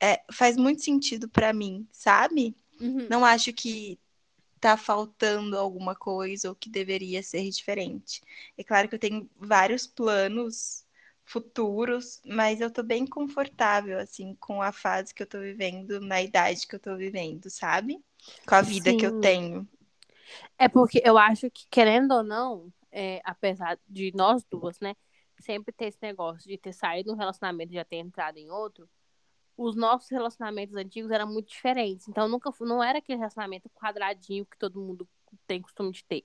é, faz muito sentido para mim, sabe? Uhum. Não acho que tá faltando alguma coisa ou que deveria ser diferente. É claro que eu tenho vários planos futuros, mas eu tô bem confortável, assim, com a fase que eu tô vivendo, na idade que eu tô vivendo, sabe? Com a vida que eu Sim. tenho. É porque eu acho que, querendo ou não, é, apesar de nós duas, né, sempre ter esse negócio de ter saído de um relacionamento e já ter entrado em outro, os nossos relacionamentos antigos eram muito diferentes. Então nunca não era aquele relacionamento quadradinho que todo mundo tem costume de ter.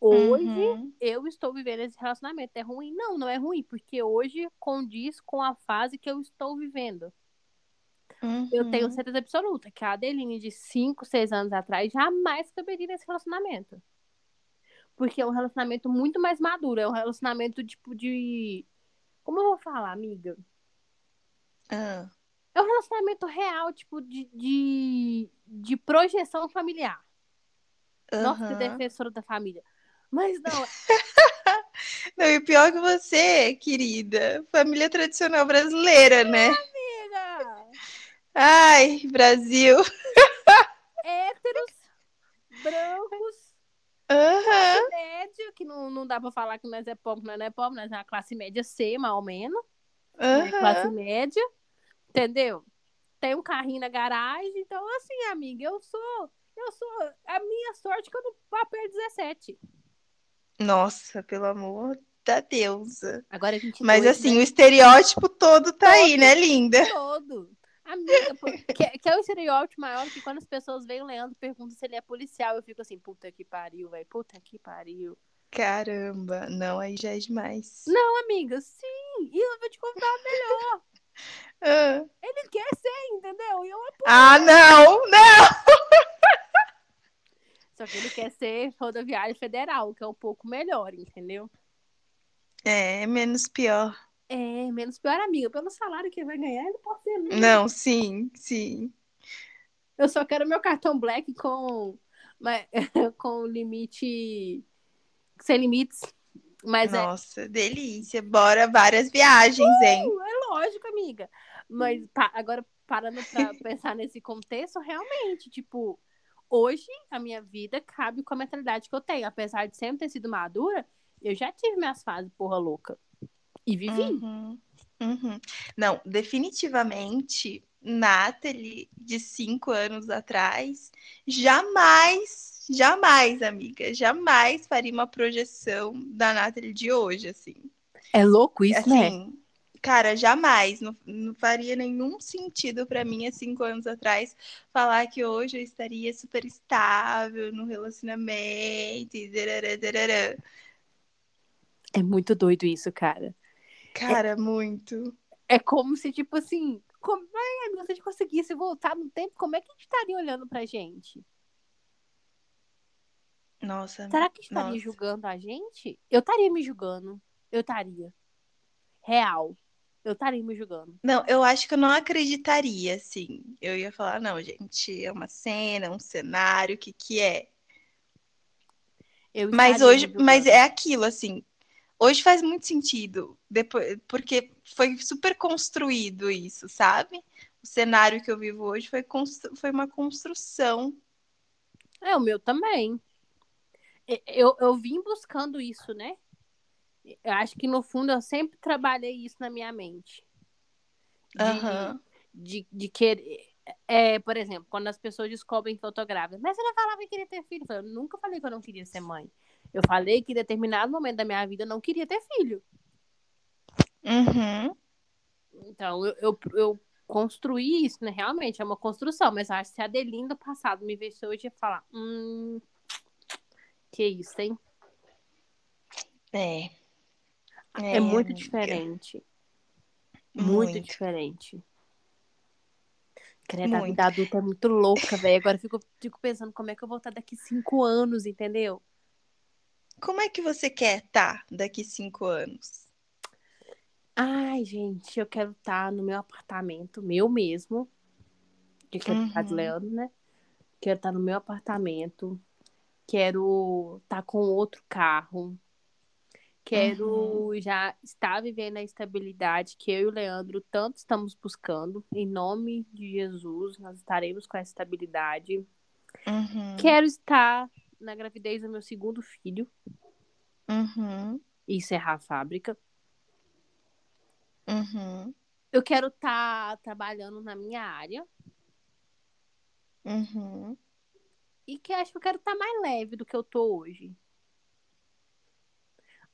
Hoje Uhum, eu estou vivendo esse relacionamento. É ruim? Não, não é ruim, porque hoje condiz com a fase que eu estou vivendo. Eu tenho uhum, certeza absoluta que a Adeline de 5, 6 anos atrás jamais caberia nesse relacionamento. Porque é um relacionamento muito mais maduro. É um relacionamento tipo de. Como eu vou falar, amiga? ah, É um relacionamento real, tipo, de, de, de projeção familiar. Nossa, que aham. defensora da família. Mas não, Não, e pior que você, querida, família tradicional brasileira, né? amiga! Ai, Brasil. Héteros, brancos, classe média, que não, não dá pra falar que nós é pobre, nós não é pobre, nós é uma classe média C, mais ou menos. Né? Classe média, entendeu? Tem um carrinho na garagem, então assim, amiga, eu sou, eu sou, a minha sorte é que eu não papel 17. Nossa, pelo amor da deusa. Agora é 22, Mas assim, né? o estereótipo todo tá aí, né, linda? todo. Amiga, pô, que, que é o estereótipo maior que quando as pessoas veem o Leandro perguntam se ele é policial, eu fico assim, puta que pariu, velho, puta que pariu. Caramba, não, aí já é demais. Não, amiga, sim, e eu vou te contar melhor. Ah, Ele quer ser, entendeu? E eu apoio. ah, não, não! Só que ele quer ser rodoviário federal, que é um pouco melhor, entendeu? É, menos pior. É, menos pior, amiga. Pelo salário que ele vai ganhar, ele pode ser. mesmo. Não, sim, sim. Eu só quero meu cartão black com, com limite. Sem limites. Mas é, Nossa, delícia. Bora várias viagens, hein? é lógico, amiga. Mas pa- agora, parando pra pensar nesse contexto, realmente, tipo, hoje a minha vida cabe com a mentalidade que eu tenho. Apesar de sempre ter sido madura, eu já tive minhas fases porra louca. E vivi. Uhum, uhum. Não, definitivamente, Nathalie, de cinco anos atrás, jamais, jamais, amiga, jamais faria uma projeção da Nathalie de hoje, assim. É louco isso, né? Assim, cara, jamais, não, não faria nenhum sentido pra mim, há cinco anos atrás, falar que hoje eu estaria super estável no relacionamento e darará, darará. É muito doido isso, cara. Cara, muito. É como se, tipo assim, como é, se a gente conseguisse voltar no tempo, como é que a gente estaria olhando pra gente? Nossa, Será que estaria Nossa. julgando a gente? Eu estaria me julgando. Eu estaria. Real. Eu estaria me julgando. Não, eu acho que eu não acreditaria, assim. Eu ia falar, não, gente, é uma cena, um cenário, o que que é? Eu Mas hoje, mas é aquilo, assim. Hoje faz muito sentido, depois, porque foi super construído isso, sabe? O cenário que eu vivo hoje foi, constru- foi uma construção. É, o meu também. Eu, eu vim buscando isso, né? Eu acho que no fundo eu sempre trabalhei isso na minha mente. De, Aham. de, de querer. É, por exemplo, quando as pessoas descobrem que eu tô grávida, mas você não falava que queria ter filho? Eu nunca falei que eu não queria ser mãe. Eu falei que em determinado momento da minha vida eu não queria ter filho. Uhum. Então, eu, eu, eu construí isso, né? Realmente, é uma construção. Mas acho que se a Adeline do passado me visse hoje, ia falar: hum, que isso, hein? É. É, muito amiga. diferente. Muito, Muito. diferente. Credo, a vida adulta é muito louca, velho. Agora eu fico, fico pensando como é que eu vou estar daqui cinco anos, entendeu? Como é que você quer estar daqui cinco anos? Ai, gente, eu quero estar no meu apartamento, meu mesmo. Que quero estar de Uhum. Leandro, né? Quero estar no meu apartamento. Quero estar com outro carro. Quero já estar vivendo a estabilidade que eu e o Leandro tanto estamos buscando. Em nome de Jesus, nós estaremos com essa estabilidade. Uhum. Quero estar na gravidez do meu segundo filho Uhum. e encerrar a fábrica. Uhum. Eu quero estar trabalhando na minha área. Uhum. E que acho que eu quero estar mais leve do que eu tô hoje.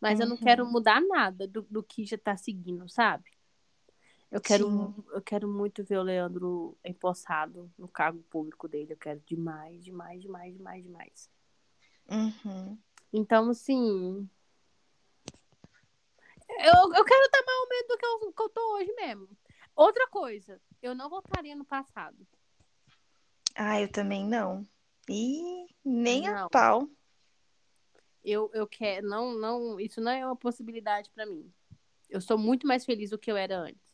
Mas eu não Uhum. quero mudar nada do, do que já tá seguindo, sabe? Eu quero, Sim. eu quero muito ver o Leandro empossado no cargo público dele. Eu quero demais, demais, demais, demais, demais. Uhum. Então, assim. Eu, eu quero estar mais ou menos do que eu, que eu tô hoje mesmo. Outra coisa, eu não voltaria no passado. Ah, eu também não. E nem Não. a pau. Eu, eu quero. Não, não, isso não é uma possibilidade pra mim. Eu sou muito mais feliz do que eu era antes.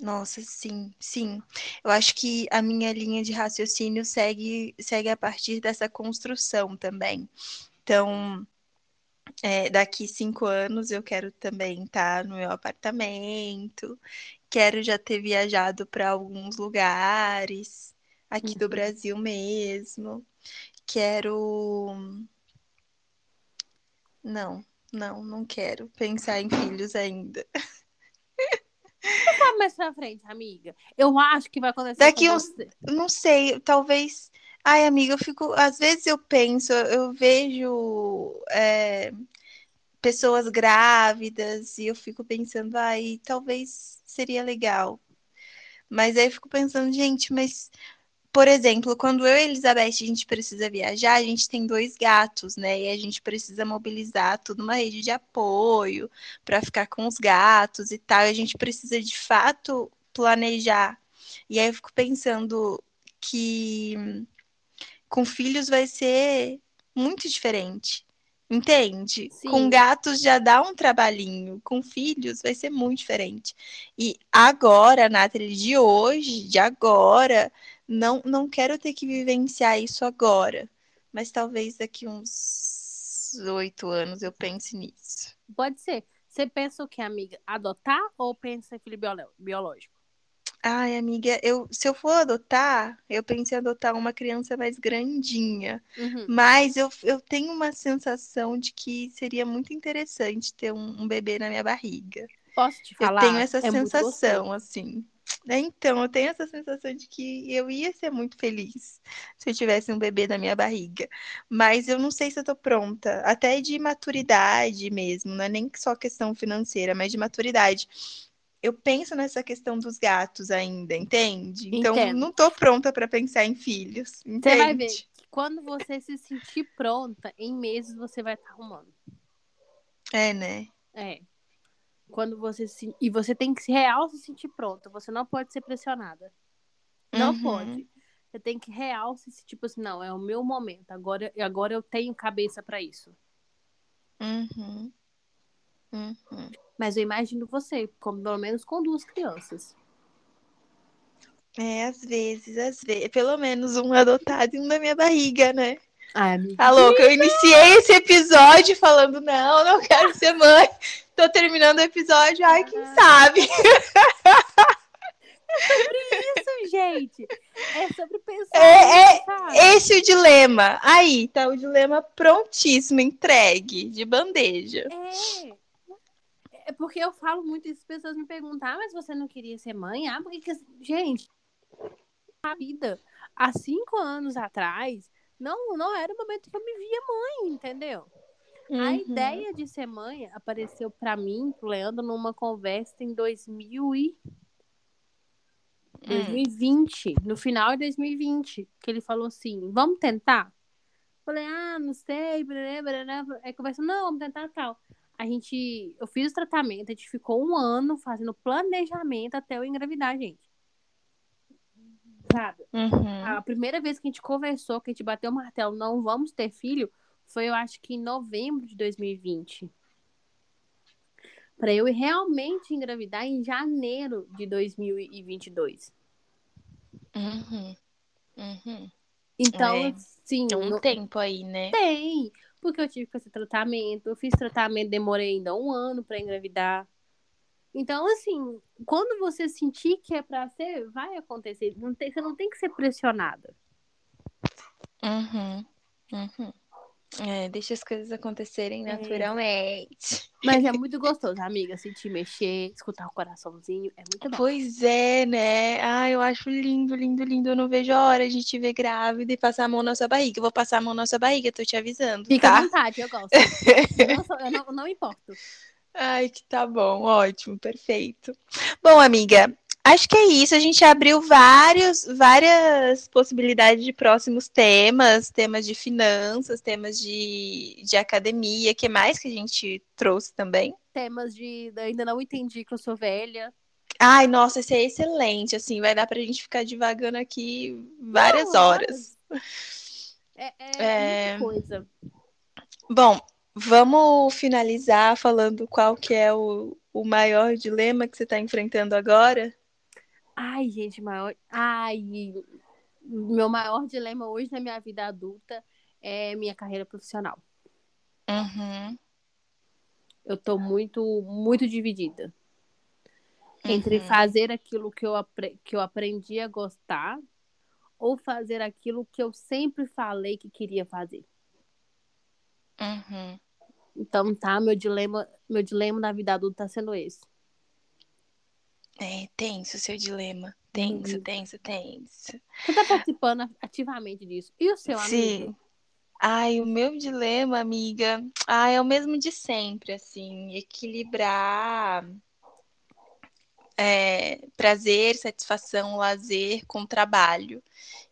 Nossa, sim, sim. Eu acho que a minha linha de raciocínio segue, segue a partir dessa construção também. Então, é, daqui cinco anos eu quero também estar no meu apartamento, quero já ter viajado para alguns lugares, aqui do Uhum. Brasil mesmo. Quero. Não, não, não quero pensar em filhos ainda. Sabe mais pra frente, amiga? Eu acho que vai acontecer Daqui uns-. Não sei, talvez. Ai, amiga, eu fico. Às vezes eu penso, eu vejo é, pessoas grávidas e eu fico pensando, ai, talvez seria legal. Mas aí eu fico pensando, gente, mas por exemplo, quando eu e a Elizabeth a gente precisa viajar, a gente tem dois gatos, né? E a gente precisa mobilizar toda uma rede de apoio para ficar com os gatos e tal. E a gente precisa de fato planejar. E aí eu fico pensando que com filhos vai ser muito diferente. Entende? Sim. Com gatos já dá um trabalhinho, com filhos vai ser muito diferente. E agora, Nathalie, de hoje, de agora, não, não quero ter que vivenciar isso agora, mas talvez daqui uns oito anos eu pense nisso. Pode ser. Você pensa o que, amiga? Adotar ou pensa em filho biológico? Ai, amiga, eu, se eu for adotar, eu penso em adotar uma criança mais grandinha. Uhum. Mas eu, eu tenho uma sensação de que seria muito interessante ter um, um bebê na minha barriga. Posso te Eu falar? tenho essa É sensação, assim. É, Então, eu tenho essa sensação de que eu ia ser muito feliz se eu tivesse um bebê na minha barriga. Mas eu não sei se eu tô pronta. Até de maturidade mesmo, não é nem só questão financeira, mas de maturidade. Eu penso nessa questão dos gatos ainda, entende? Então, Entendo. não tô pronta para pensar em filhos, Você vai ver entende? que quando você se sentir pronta, em meses você vai estar arrumando. É, né? É. Quando você se... E você tem que se real se sentir pronta. Você não pode ser pressionada. Não Uhum. pode. Você tem que real se sentir, tipo assim, não, é o meu momento. Agora, agora eu tenho cabeça pra isso. Uhum. Uhum. Mas eu imagino você, como pelo menos com duas crianças. É, às vezes, às vezes. Pelo menos um adotado e um na minha barriga, né? Ai, amiga. Tá louca? Eu iniciei esse episódio falando, não, não quero ser mãe. Tô terminando o episódio, ai, quem sabe? Isso, gente. É sobre pensar. É, sabe? Esse é o dilema. Aí, tá o dilema prontíssimo, entregue, de bandeja. É. É porque eu falo muito isso, as pessoas me perguntam, ah, mas você não queria ser mãe? Ah, porque que... Gente, a vida, há cinco anos atrás, não, não era o momento que eu me via mãe, entendeu? A Uhum. ideia de ser mãe apareceu pra mim, pro Leandro, numa conversa em 2000 e... Hum. 2020, no final de 2020, que ele falou assim, vamos tentar? Falei, ah, não sei, blá, blá, blá. aí conversa, não, vamos tentar tal. A gente, eu fiz o tratamento, a gente ficou um ano fazendo planejamento até eu engravidar, gente. Sabe? Uhum. A primeira vez que a gente conversou, que a gente bateu o martelo, não vamos ter filho, foi eu acho que em novembro de 2020. Pra eu realmente engravidar em janeiro de 2022. Uhum. Uhum. Então, É. assim, Tem um não- tempo aí, né? tem. Porque eu tive que fazer tratamento. Eu fiz tratamento, demorei ainda um ano pra engravidar. Então, assim, quando você sentir que é pra ser, vai acontecer. Não tem, você não tem que ser pressionada. Uhum. Uhum. É, deixa as coisas acontecerem É. naturalmente. Mas é muito gostoso, amiga. Sentir mexer, escutar o coraçãozinho. É muito bom. Pois é, né? Ah, eu acho lindo, lindo, lindo. Eu não vejo a hora de te ver grávida e passar a mão na sua barriga. Eu vou passar a mão na sua barriga, tô te avisando, Fica à tá? vontade, eu gosto. Eu não, sou- eu não, não importo. Ai, que tá bom, ótimo, perfeito. Bom, amiga, acho que é isso. A gente abriu vários, várias possibilidades de próximos temas, temas de finanças, temas de, de academia. que mais que a gente trouxe também? Temas de. Ainda não entendi que eu sou velha. Ai, nossa, esse é excelente. Assim, vai dar pra gente ficar divagando aqui várias Não, horas. É, é, É. coisa. Bom, vamos finalizar falando qual que é o, o maior dilema que você está enfrentando agora? Ai, gente, maior. Ai, meu maior dilema hoje na minha vida adulta é minha carreira profissional. Uhum, Eu tô muito, muito dividida entre uhum. fazer aquilo que eu, que eu aprendi a gostar ou fazer aquilo que eu sempre falei que queria fazer. Uhum. Então, tá, meu dilema, meu dilema na vida adulta tá sendo esse. É tenso o seu dilema. Tenso, Uhum. tenso, tenso. Você tá participando ativamente disso. E o seu Sim. amigo? Ai, o meu dilema, amiga, ah, é o mesmo de sempre, assim, equilibrar é, prazer, satisfação, lazer com trabalho,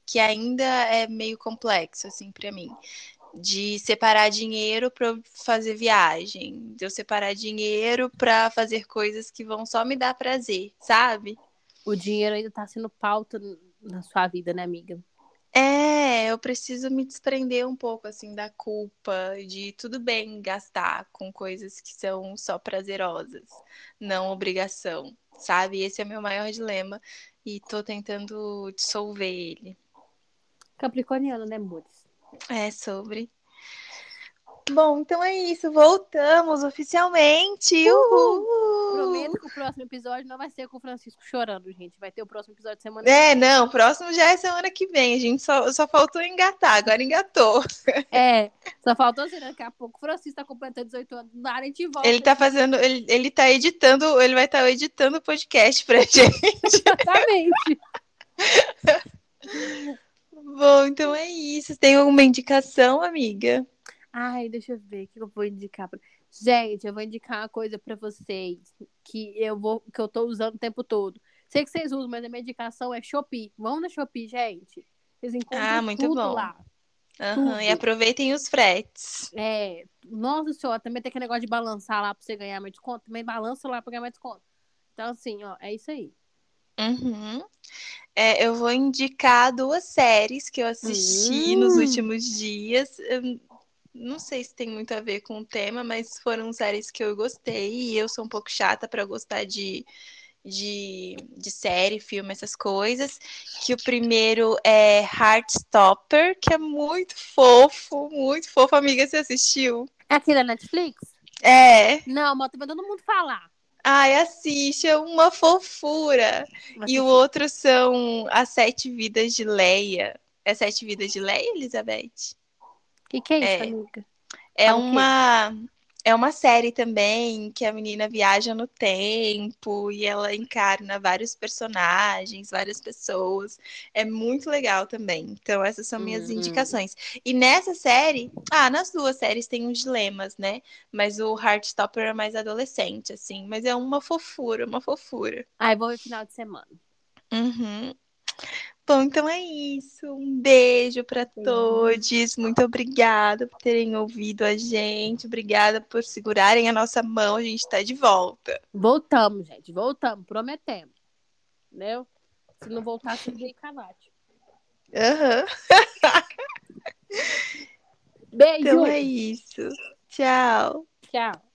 que ainda é meio complexo, assim, para mim. De separar dinheiro para fazer viagem, de eu separar dinheiro para fazer coisas que vão só me dar prazer, sabe? O dinheiro ainda tá sendo pauta na sua vida, né, amiga? É, eu preciso me desprender um pouco assim da culpa de tudo bem gastar com coisas que são só prazerosas, não obrigação, sabe? Esse é meu maior dilema e tô tentando dissolver ele. Capricorniano, né, amores? É sobre. Bom, então é isso. Voltamos oficialmente. Uhul. Uhul. Prometo que o próximo episódio não vai ser com o Francisco chorando, gente. Vai ter o próximo episódio semana É, não, o próximo já é semana que vem. A gente só, só faltou engatar, agora engatou. É, só faltou assim, daqui a pouco o Francisco tá completando 18 anos, na a gente volta. Ele tá fazendo, ele, ele tá editando, ele vai estar tá editando o podcast pra gente. Exatamente. Bom, então é isso. Tem alguma indicação, amiga? Ai, deixa eu ver o que eu vou indicar. Pra... Gente, eu vou indicar uma coisa para vocês que eu vou que eu tô usando o tempo todo. Sei que vocês usam, mas a minha indicação é Shopee. Vão na Shopee, gente. Vocês encontram ah, muito bom. lá. Uhum, e aproveitem os fretes. É, nossa senhora, também tem aquele negócio de balançar lá pra você ganhar mais desconto. Também balança lá pra ganhar mais desconto. Então, assim, ó, é isso aí. Uhum. É, eu vou indicar duas séries que eu assisti uhum. nos hum. últimos dias não sei se tem muito a ver com o tema, mas foram séries que eu gostei e eu sou um pouco chata para gostar de, de, de, série, filme, essas coisas. Que o primeiro é Heartstopper, que é muito fofo, muito fofo. Amiga, você assistiu? É aqui da Netflix? É. Não, mas vendo todo mundo falar. Ai, assiste, é uma fofura. e o outro são As Sete Vidas de Leia. É Sete Vidas de Leia, Elizabeth? O que, que é isso, é, amiga? É uma. É uma série também que a menina viaja no tempo e ela encarna vários personagens, várias pessoas. É muito legal também. Então, essas são minhas uhum. indicações. E nessa série, ah, nas duas séries tem uns dilemas, né? Mas o Heartstopper é mais adolescente, assim. Mas é uma fofura, uma fofura. Ai, vou ver final de semana. Uhum. Bom, então é isso. Um beijo para todos. Muito obrigada por terem ouvido a gente. Obrigada por segurarem a nossa mão. A gente está de volta. Voltamos, gente. Voltamos. Prometemos. Entendeu? Se não voltar, se vem canate. Aham. Beijo. Então é isso. Tchau. Tchau.